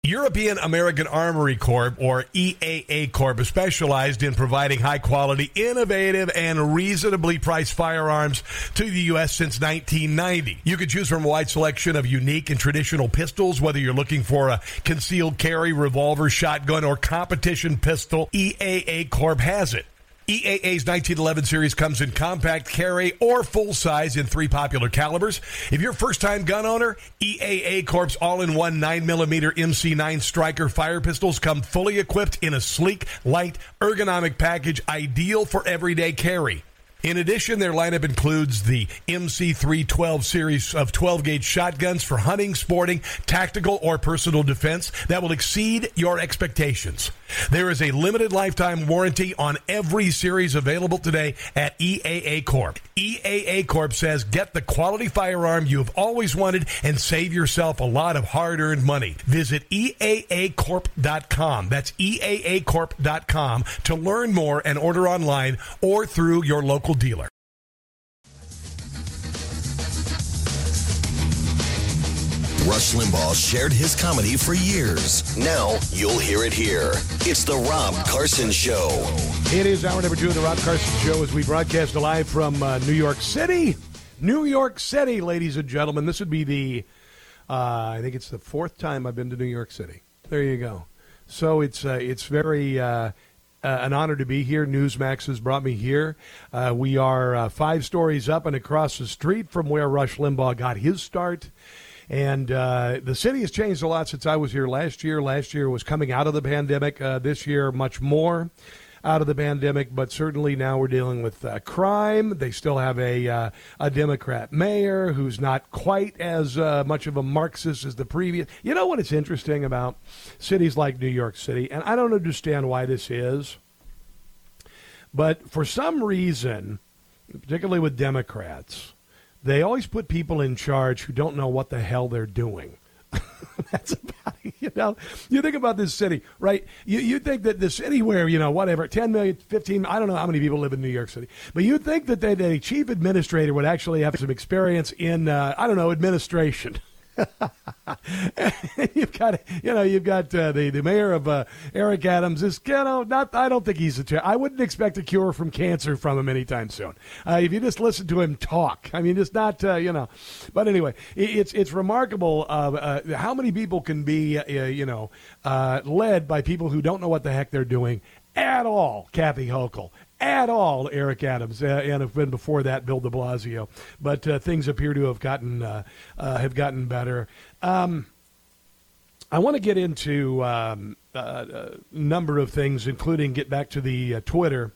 European American Armory Corp, or EAA Corp, is specialized in providing high quality, innovative, and reasonably priced firearms to the U.S. since 1990. You can choose from a wide selection of unique and traditional pistols, whether you're looking for a concealed carry, revolver, shotgun, or competition pistol, EAA Corp has it. EAA's 1911 series comes in compact carry or full size in three popular calibers. If you're a first time gun owner, EAA Corp's all in one 9mm MC9 Striker fire pistols come fully equipped in a sleek, light, ergonomic package ideal for everyday carry. In addition, their lineup includes the MC312 series of 12 gauge shotguns for hunting, sporting, tactical, or personal defense that will exceed your expectations. There is a limited lifetime warranty on every series available today at EAA Corp. EAA Corp says get the quality firearm you've always wanted and save yourself a lot of hard earned money. Visit EAAcorp.com. That's EAAcorp.com to learn more and order online or through your local dealer. Rush Limbaugh shared his comedy for years. Now you'll hear it here. It's the Rob Carson Show. It is hour number two of the Rob Carson Show as we broadcast live from uh, New York City. New York City, ladies and gentlemen. This would be the, uh, I think it's the fourth time I've been to New York City. There you go. So it's uh, it's very uh, an honor to be here. Newsmax has brought me here. Uh, we are uh, five stories up and across the street from where Rush Limbaugh got his start. And uh, the city has changed a lot since I was here last year. Last year was coming out of the pandemic. Uh, this year, much more out of the pandemic, but certainly now we're dealing with uh, crime. They still have a uh, a Democrat mayor who's not quite as uh, much of a Marxist as the previous. You know what? It's interesting about cities like New York City, and I don't understand why this is, but for some reason, particularly with Democrats they always put people in charge who don't know what the hell they're doing. [LAUGHS] That's about you know. You think about this city, right? You you think that the city where you know whatever 10 million, 15, I don't know how many people live in New York City, but you think that they, the chief administrator would actually have some experience in uh, I don't know administration. [LAUGHS] you've got, you know, you've got uh, the the mayor of uh, Eric Adams. Is you know, not. I don't think he's a. Ter- I wouldn't expect a cure from cancer from him anytime soon. Uh, if you just listen to him talk, I mean, it's not. Uh, you know, but anyway, it, it's it's remarkable uh, how many people can be, you know, led by people who don't know what the heck they're doing at all. Kathy Hochul at all Eric Adams, uh, and have been before that Bill De Blasio. But uh, things appear to have gotten uh, have gotten better. Um, I want to get into um, a number of things, including get back to the Twitter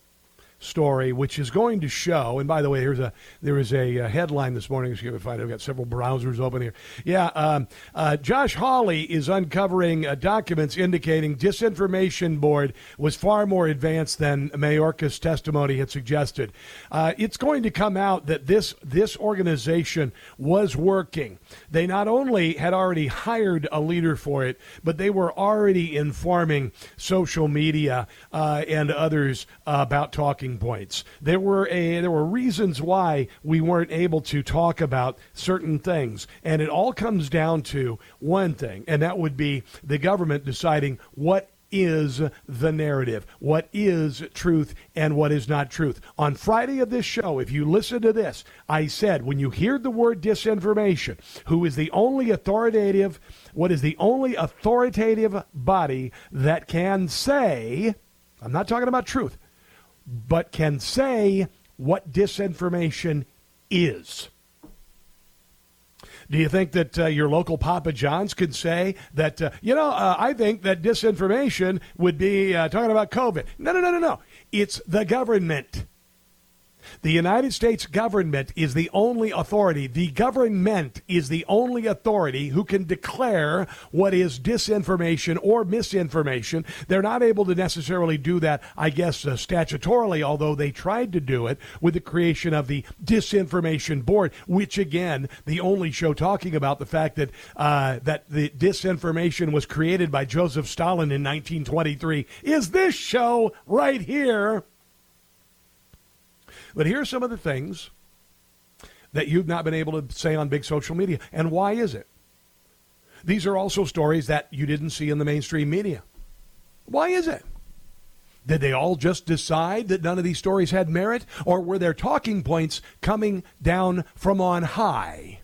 story, which is going to show. And by the way, here's a there is a, a headline this morning. See if I. I've got several browsers open here. Yeah, um, uh, Josh Hawley is uncovering uh, documents indicating disinformation board was far more advanced than Mayorkas' testimony had suggested. Uh, it's going to come out that this this organization was working. They not only had already hired a leader for it, but they were already informing social media uh, and others about talking talking points. There were a there were reasons why we weren't able to talk about certain things, and it all comes down to one thing, and that would be the government deciding what is the narrative, what is truth and what is not truth. On Friday of this show, if you listen to this, I said when you hear the word disinformation, who is the only authoritative, what is the only authoritative body that can say, I'm not talking about truth, but can say what disinformation is. Do you think that uh, your local Papa John's could say that, uh, you know, uh, I think that disinformation would be uh, talking about COVID? No, no, no, no, no. It's the government. The United States government is the only authority. The government is the only authority who can declare what is disinformation or misinformation. They're not able to necessarily do that, I guess, uh, statutorily, although they tried to do it with the creation of the Disinformation Board, which, again, the only show talking about the fact that, uh, that the disinformation was created by Joseph Stalin in 1923 is this show right here. But here are some of the things that you've not been able to say on big social media. And why is it? These are also stories that you didn't see in the mainstream media. Why is it? Did they all just decide that none of these stories had merit, or were there talking points coming down from on high?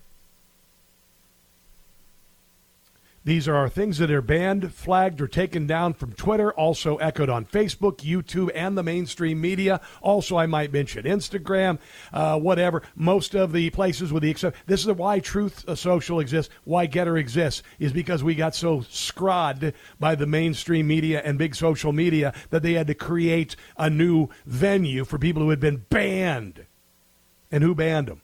These are things that are banned, flagged, or taken down from Twitter, also echoed on Facebook, YouTube, and the mainstream media. Also, I might mention Instagram, uh, whatever. Most of the places, with the exception, this is why Truth Social exists, why Gettr exists, is because we got so scrod by the mainstream media and big social media that they had to create a new venue for people who had been banned. And who banned them?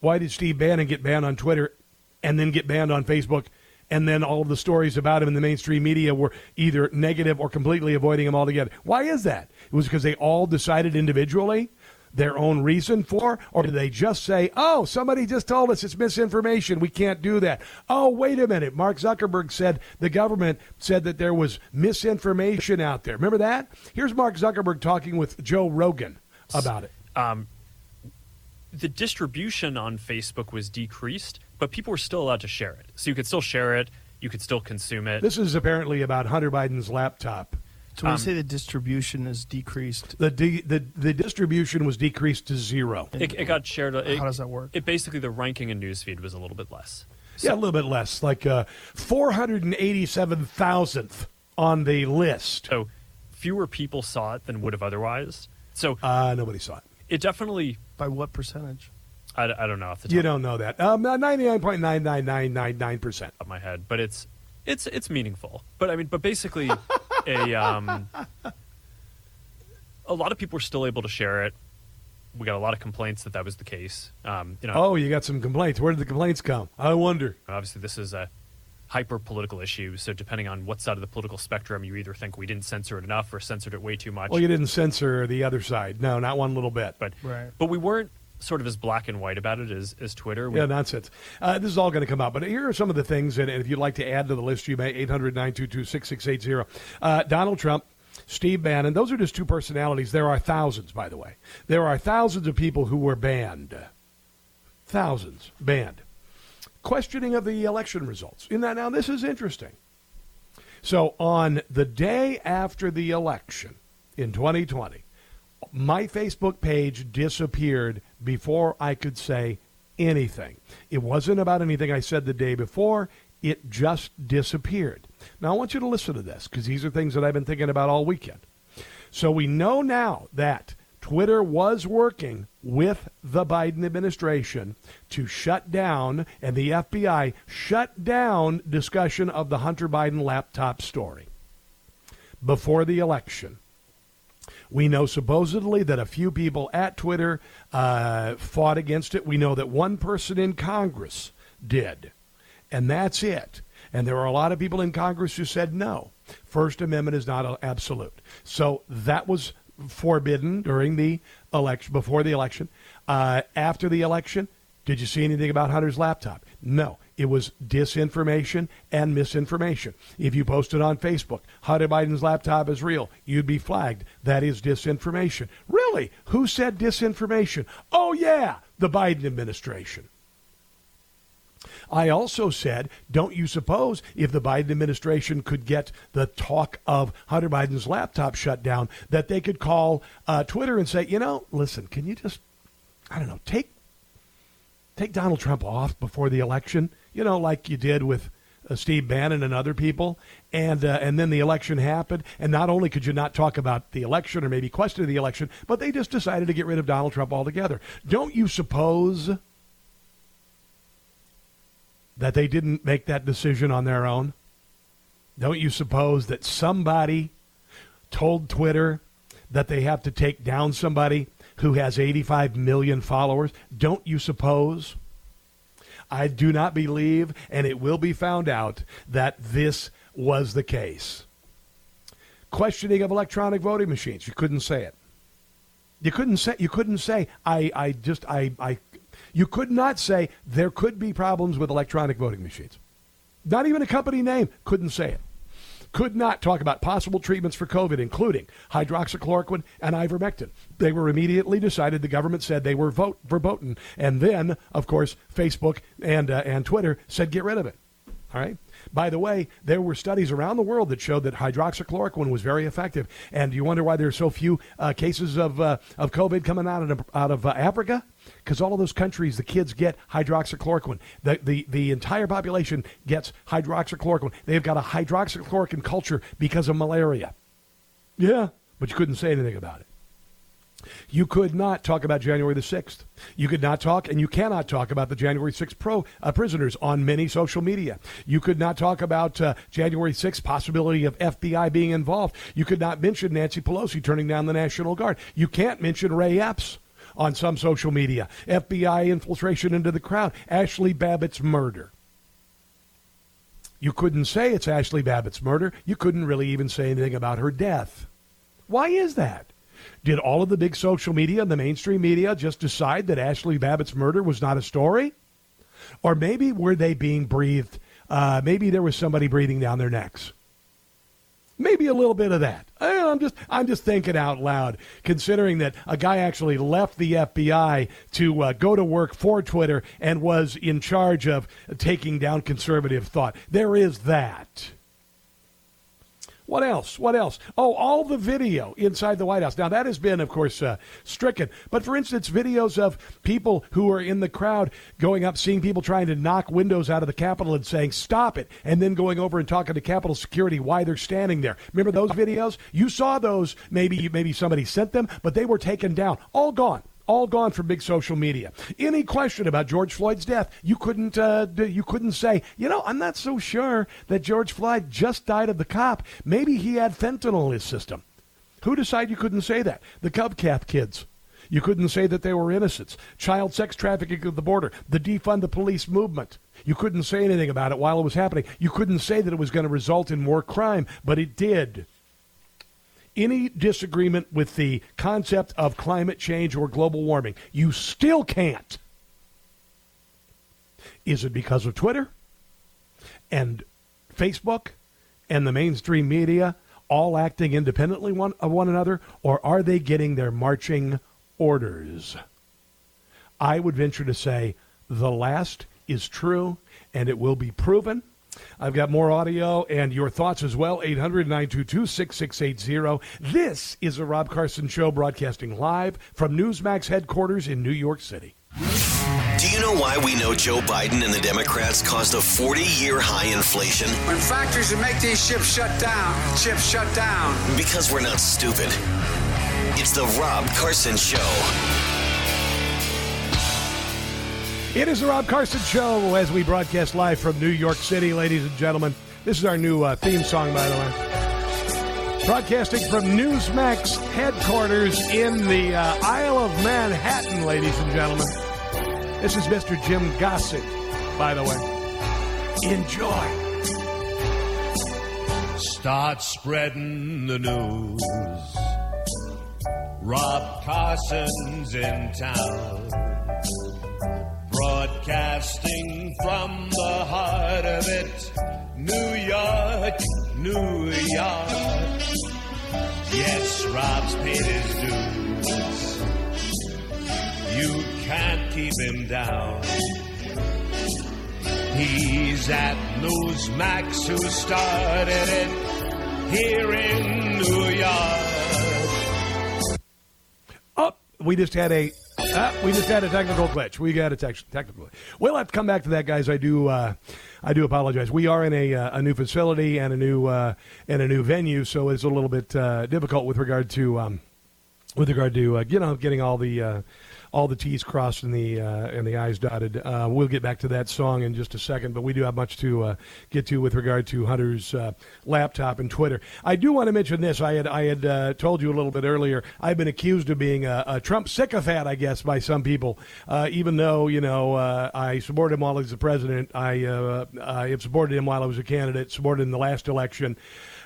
Why did Steve Bannon get banned on Twitter and then get banned on Facebook. And then all of the stories about him in the mainstream media were either negative or completely avoiding him altogether. Why is that? It was because they all decided individually their own reason for, or did they just say, oh, somebody just told us it's misinformation. We can't do that. Oh, wait a minute. Mark Zuckerberg said the government said that there was misinformation out there. Remember that? Here's Mark Zuckerberg talking with Joe Rogan about it. Um, the distribution on Facebook was decreased, but people were still allowed to share it. So you could still share it, you could still consume it. This is apparently about Hunter Biden's laptop. So when um, you say the distribution is decreased, the di- the the distribution was decreased to zero. It, it got shared. It, How does that work? It basically the ranking in newsfeed was a little bit less. So, yeah, a little bit less, like uh, four hundred and eighty-seven thousandth on the list. So fewer people saw it than would have otherwise. So uh, nobody saw it. It definitely by what percentage? I, I don't know. Off the you don't know that. Um, ninety nine point nine nine nine nine nine percent of my head, but it's it's it's meaningful. But I mean, but basically, a um, a lot of people were still able to share it. We got a lot of complaints that that was the case. Um, you know, oh, you got some complaints. Where did the complaints come? I wonder. Obviously, this is a hyper political issue. So depending on what side of the political spectrum, you either think we didn't censor it enough or censored it way too much. Well, you didn't censor the other side. No, not one little bit. But right. but we weren't sort of as black and white about it as, as Twitter. We, yeah, nonsense. Uh, this is all going to come out. But here are some of the things, and, and if you'd like to add to the list, you may 800 922 6680. Uh, Donald Trump. Steve Bannon, those are just two personalities. There are thousands, by the way. There are thousands of people who were banned. Thousands banned questioning of the election results. In that now, this is interesting. So on the day after the election in 2020, my Facebook page disappeared before I could say anything. It wasn't about anything I said the day before. It just disappeared. Now, I want you to listen to this because these are things that I've been thinking about all weekend. So we know now that Twitter was working with the Biden administration to shut down, and the FBI shut down discussion of the Hunter Biden laptop story before the election. We know supposedly that a few people at Twitter uh, fought against it. We know that one person in Congress did. And that's it. And there are a lot of people in Congress who said no. First Amendment is not absolute. So that was forbidden during the election, before the election. Uh, after the election, did you see anything about Hunter's laptop? No. It was disinformation and misinformation. If you posted on Facebook, Hunter Biden's laptop is real, you'd be flagged. That is disinformation. Really? Who said disinformation? Oh, yeah, the Biden administration. I also said, don't you suppose if the Biden administration could get the talk of Hunter Biden's laptop shut down, that they could call uh, Twitter and say, you know, listen, can you just, I don't know, take take Donald Trump off before the election, you know, like you did with uh, Steve Bannon and other people, and uh, and then the election happened, and not only could you not talk about the election or maybe question the election, but they just decided to get rid of Donald Trump altogether. Don't you suppose that they didn't make that decision on their own? Don't you suppose that somebody told Twitter that they have to take down somebody who has 85 million followers? Don't you suppose? I do not believe, and it will be found out, that this was the case. Questioning of electronic voting machines. You couldn't say it. You couldn't say you couldn't say I, I just I, I you could not say there could be problems with electronic voting machines. Not even a company name couldn't say it. Could not talk about possible treatments for COVID, including hydroxychloroquine and ivermectin. They were immediately decided. The government said they were vote verboten, and then, of course, Facebook and uh, and Twitter said get rid of it. All right. By the way, there were studies around the world that showed that hydroxychloroquine was very effective. And you wonder why there are so few uh, cases of uh, of COVID coming out of out of uh, Africa? Because all of those countries, the kids get hydroxychloroquine. The, the the entire population gets hydroxychloroquine. They've got a hydroxychloroquine culture because of malaria. Yeah, but you couldn't say anything about it. You could not talk about January the 6th. You could not talk, and you cannot talk about the January 6th pro, uh, prisoners on many social media. You could not talk about uh, January 6th possibility of FBI being involved. You could not mention Nancy Pelosi turning down the National Guard. You can't mention Ray Epps on some social media. FBI infiltration into the crowd. Ashley Babbitt's murder. You couldn't say it's Ashley Babbitt's murder. You couldn't really even say anything about her death. Why is that? Did all of the big social media and the mainstream media just decide that Ashley Babbitt's murder was not a story? Or maybe were they being breathed? Uh, maybe there was somebody breathing down their necks. Maybe a little bit of that. I'm just I'm just thinking out loud, considering that a guy actually left the FBI to uh, go to work for Twitter and was in charge of taking down conservative thought. There is that. What else? What else? Oh, all the video inside the White House. Now, that has been, of course, uh, stricken. But for instance, videos of people who are in the crowd going up, seeing people trying to knock windows out of the Capitol and saying, stop it, and then going over and talking to Capitol Security why they're standing there. Remember those videos? You saw those. Maybe, maybe somebody sent them, but they were taken down. All gone all gone from big social media. Any question about George Floyd's death, you couldn't uh, you couldn't say, you know, I'm not so sure that George Floyd just died of the cop. Maybe he had fentanyl in his system. Who decided you couldn't say that? The CovCath kids. You couldn't say that they were innocents. Child sex trafficking at the border, the defund the police movement. You couldn't say anything about it while it was happening. You couldn't say that it was going to result in more crime, but it did any disagreement with the concept of climate change or global warming. You still can't. Is it because of Twitter and Facebook and the mainstream media all acting independently one, of one another, or are they getting their marching orders? I would venture to say the last is true, and it will be proven I've got more audio and your thoughts as well. 800 922 6680. This is the Rob Carson Show broadcasting live from Newsmax headquarters in New York City. Do you know why we know Joe Biden and the Democrats caused a 40 year high inflation? When factories that make these ships shut down, ships shut down. Because we're not stupid. It's the Rob Carson Show. It is the Rob Carson Show as we broadcast live from New York City, ladies and gentlemen. This is our new uh, theme song, by the way. Broadcasting from Newsmax headquarters in the uh, Isle of Manhattan, ladies and gentlemen. This is Mr. Jim Gossett, by the way. Enjoy. Start spreading the news. Rob Carson's in town broadcasting from the heart of it, New York, New York. Yes, Rob's paid his dues. You can't keep him down. He's at Newsmax who started it here in New York. Oh, we just had a uh, we just had a technical glitch. We got a te- technical glitch. We'll have to come back to that, guys. I do. Uh, I do apologize. We are in a, uh, a new facility and a new uh, and a new venue, so it's a little bit uh, difficult with regard to um, with regard to uh, you know getting all the all the T's crossed and the uh, and the I's dotted. Uh, we'll get back to that song in just a second, but we do have much to uh, get to with regard to Hunter's uh, laptop and Twitter. I do want to mention this. I had I had uh, told you a little bit earlier. I've been accused of being a, a Trump sycophant, I guess, by some people. Uh, even though you know I supported him while he was the president, I I have supported him while I was a candidate, supported him in the last election,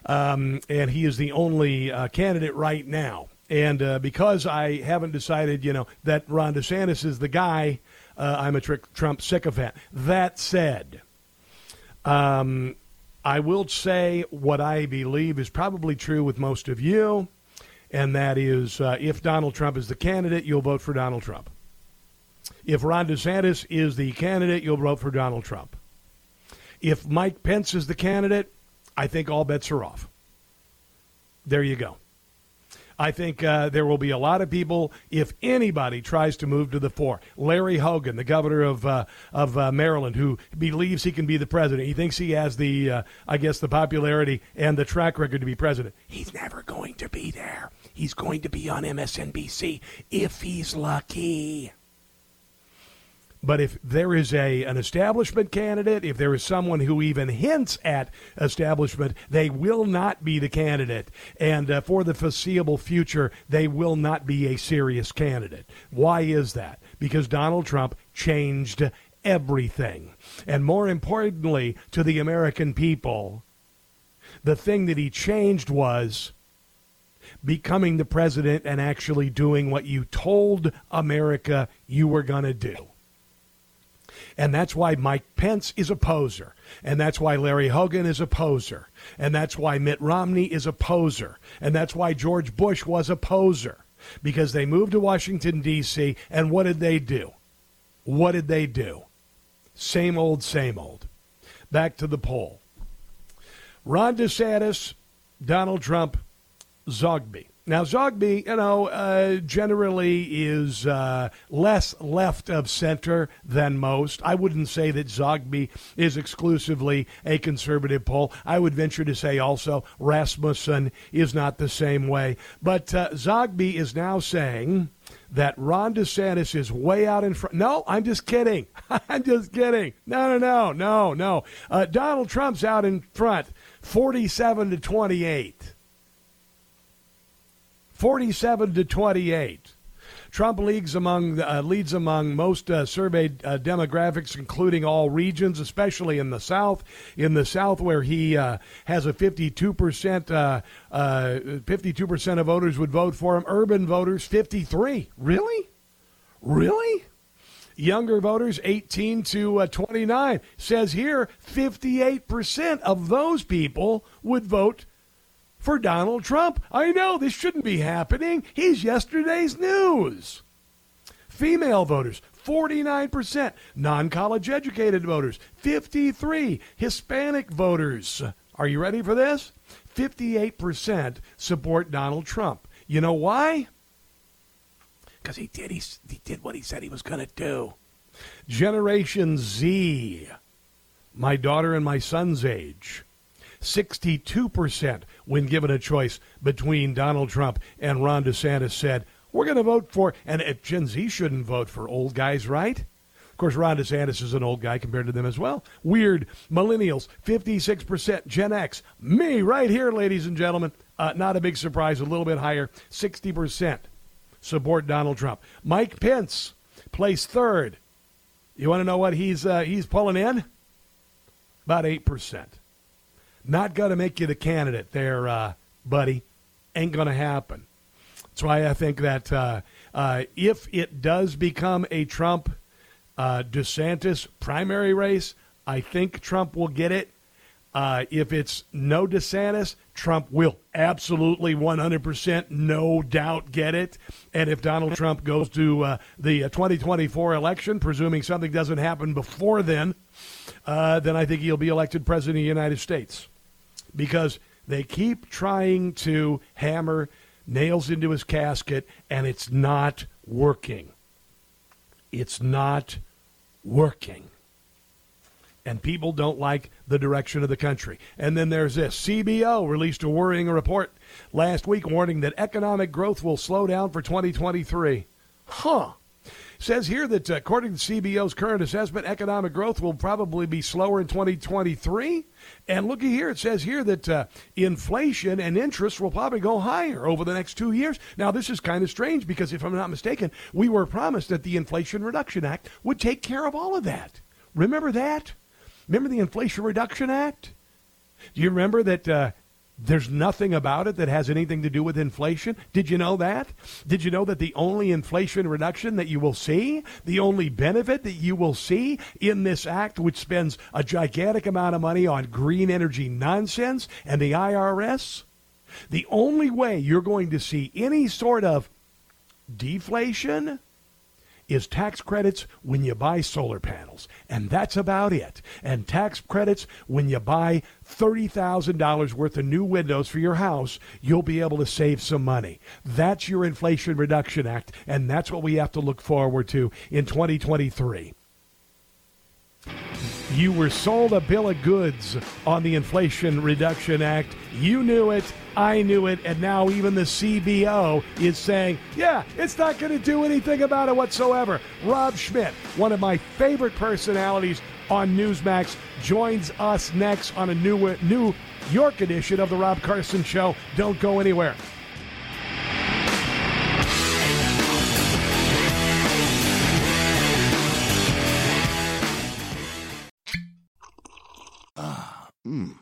um, and he is the only candidate right now and uh, because I haven't decided, you know, that Ron DeSantis is the guy, uh, I'm a trick Trump sycophant. That said, um, I will say what I believe is probably true with most of you, and that is uh, if Donald Trump is the candidate, you'll vote for Donald Trump. If Ron DeSantis is the candidate, you'll vote for Donald Trump. If Mike Pence is the candidate, I think all bets are off. There you go. I think uh, there will be a lot of people if anybody tries to move to the fore. Larry Hogan, the governor of uh, of uh, Maryland, who believes he can be the president. He thinks he has the, uh, I guess, the popularity and the track record to be president. He's never going to be there. He's going to be on MSNBC if he's lucky. But if there is a an establishment candidate, if there is someone who even hints at establishment, they will not be the candidate. And uh, for the foreseeable future, they will not be a serious candidate. Why is that? Because Donald Trump changed everything. And more importantly, to the American people, the thing that he changed was becoming the president and actually doing what you told America you were going to do. And that's why Mike Pence is a poser. And that's why Larry Hogan is a poser. And that's why Mitt Romney is a poser. And that's why George Bush was a poser. Because they moved to Washington, D.C., and what did they do? What did they do? Same old, same old. Back to the poll. Ron DeSantis, Donald Trump, Zogby. Now, Zogby, you know, uh, generally is uh, less left of center than most. I wouldn't say that Zogby is exclusively a conservative poll. I would venture to say also Rasmussen is not the same way. But uh, Zogby is now saying that Ron DeSantis is way out in front. No, I'm just kidding. [LAUGHS] I'm just kidding. No, no, no, no, no. Uh, Donald Trump's out in front, 47 to 28. 47 to 28. Trump leads among uh, leads among most uh, surveyed uh, demographics, including all regions, especially in the South. In the South, where he uh, has a 52 percent, uh, uh, 52 percent of voters would vote for him. Urban voters, 53. Really, really. Younger voters, 18 to 29. Says here, 58 percent of those people would vote for Donald Trump. I know this shouldn't be happening. He's yesterday's news. Female voters, 49%. Non-college educated voters, 53. Hispanic voters. Are you ready for this? 58% support Donald Trump. You know why? Because he did he, he did what he said he was going to do. Generation Z, my daughter and my son's age, 62% when given a choice between Donald Trump and Ron DeSantis said, we're going to vote for, and Gen Z shouldn't vote for old guys, right? Of course, Ron DeSantis is an old guy compared to them as well. Weird. Millennials, 56%. Gen X, me right here, ladies and gentlemen. Uh, not a big surprise, a little bit higher, 60% support Donald Trump. Mike Pence placed third. You want to know what he's uh, he's pulling in? About 8%. Not going to make you the candidate there, uh, buddy. Ain't going to happen. That's why I think that uh, uh, if it does become a Trump uh, DeSantis primary race, I think Trump will get it. Uh, if it's no DeSantis, Trump will absolutely 100% no doubt get it. And if Donald Trump goes to uh, the 2024 election, presuming something doesn't happen before then, uh, then I think he'll be elected president of the United States because they keep trying to hammer nails into his casket and it's not working. It's not working. And people don't like the direction of the country. And then there's this CBO released a worrying report last week warning that economic growth will slow down for 2023. Huh. Says here that uh, according to CBO's current assessment, economic growth will probably be slower in 2023. And looky here, it says here that uh, inflation and interest will probably go higher over the next two years. Now, this is kind of strange because, if I'm not mistaken, we were promised that the Inflation Reduction Act would take care of all of that. Remember that? Remember the Inflation Reduction Act? Do you remember that uh, there's nothing about it that has anything to do with inflation. Did you know that? Did you know that the only inflation reduction that you will see, the only benefit that you will see in this act, which spends a gigantic amount of money on green energy nonsense and the IRS, the only way you're going to see any sort of deflation is tax credits when you buy solar panels, and that's about it. And tax credits when you buy $30,000 worth of new windows for your house, you'll be able to save some money. That's your Inflation Reduction Act, and that's what we have to look forward to in 2023. You were sold a bill of goods on the Inflation Reduction Act. You knew it. I knew it. And now even the CBO is saying, yeah, it's not going to do anything about it whatsoever. Rob Schmitt, one of my favorite personalities on Newsmax, joins us next on a new, New York edition of The Rob Carson Show. Don't go anywhere. Ah, Mmm.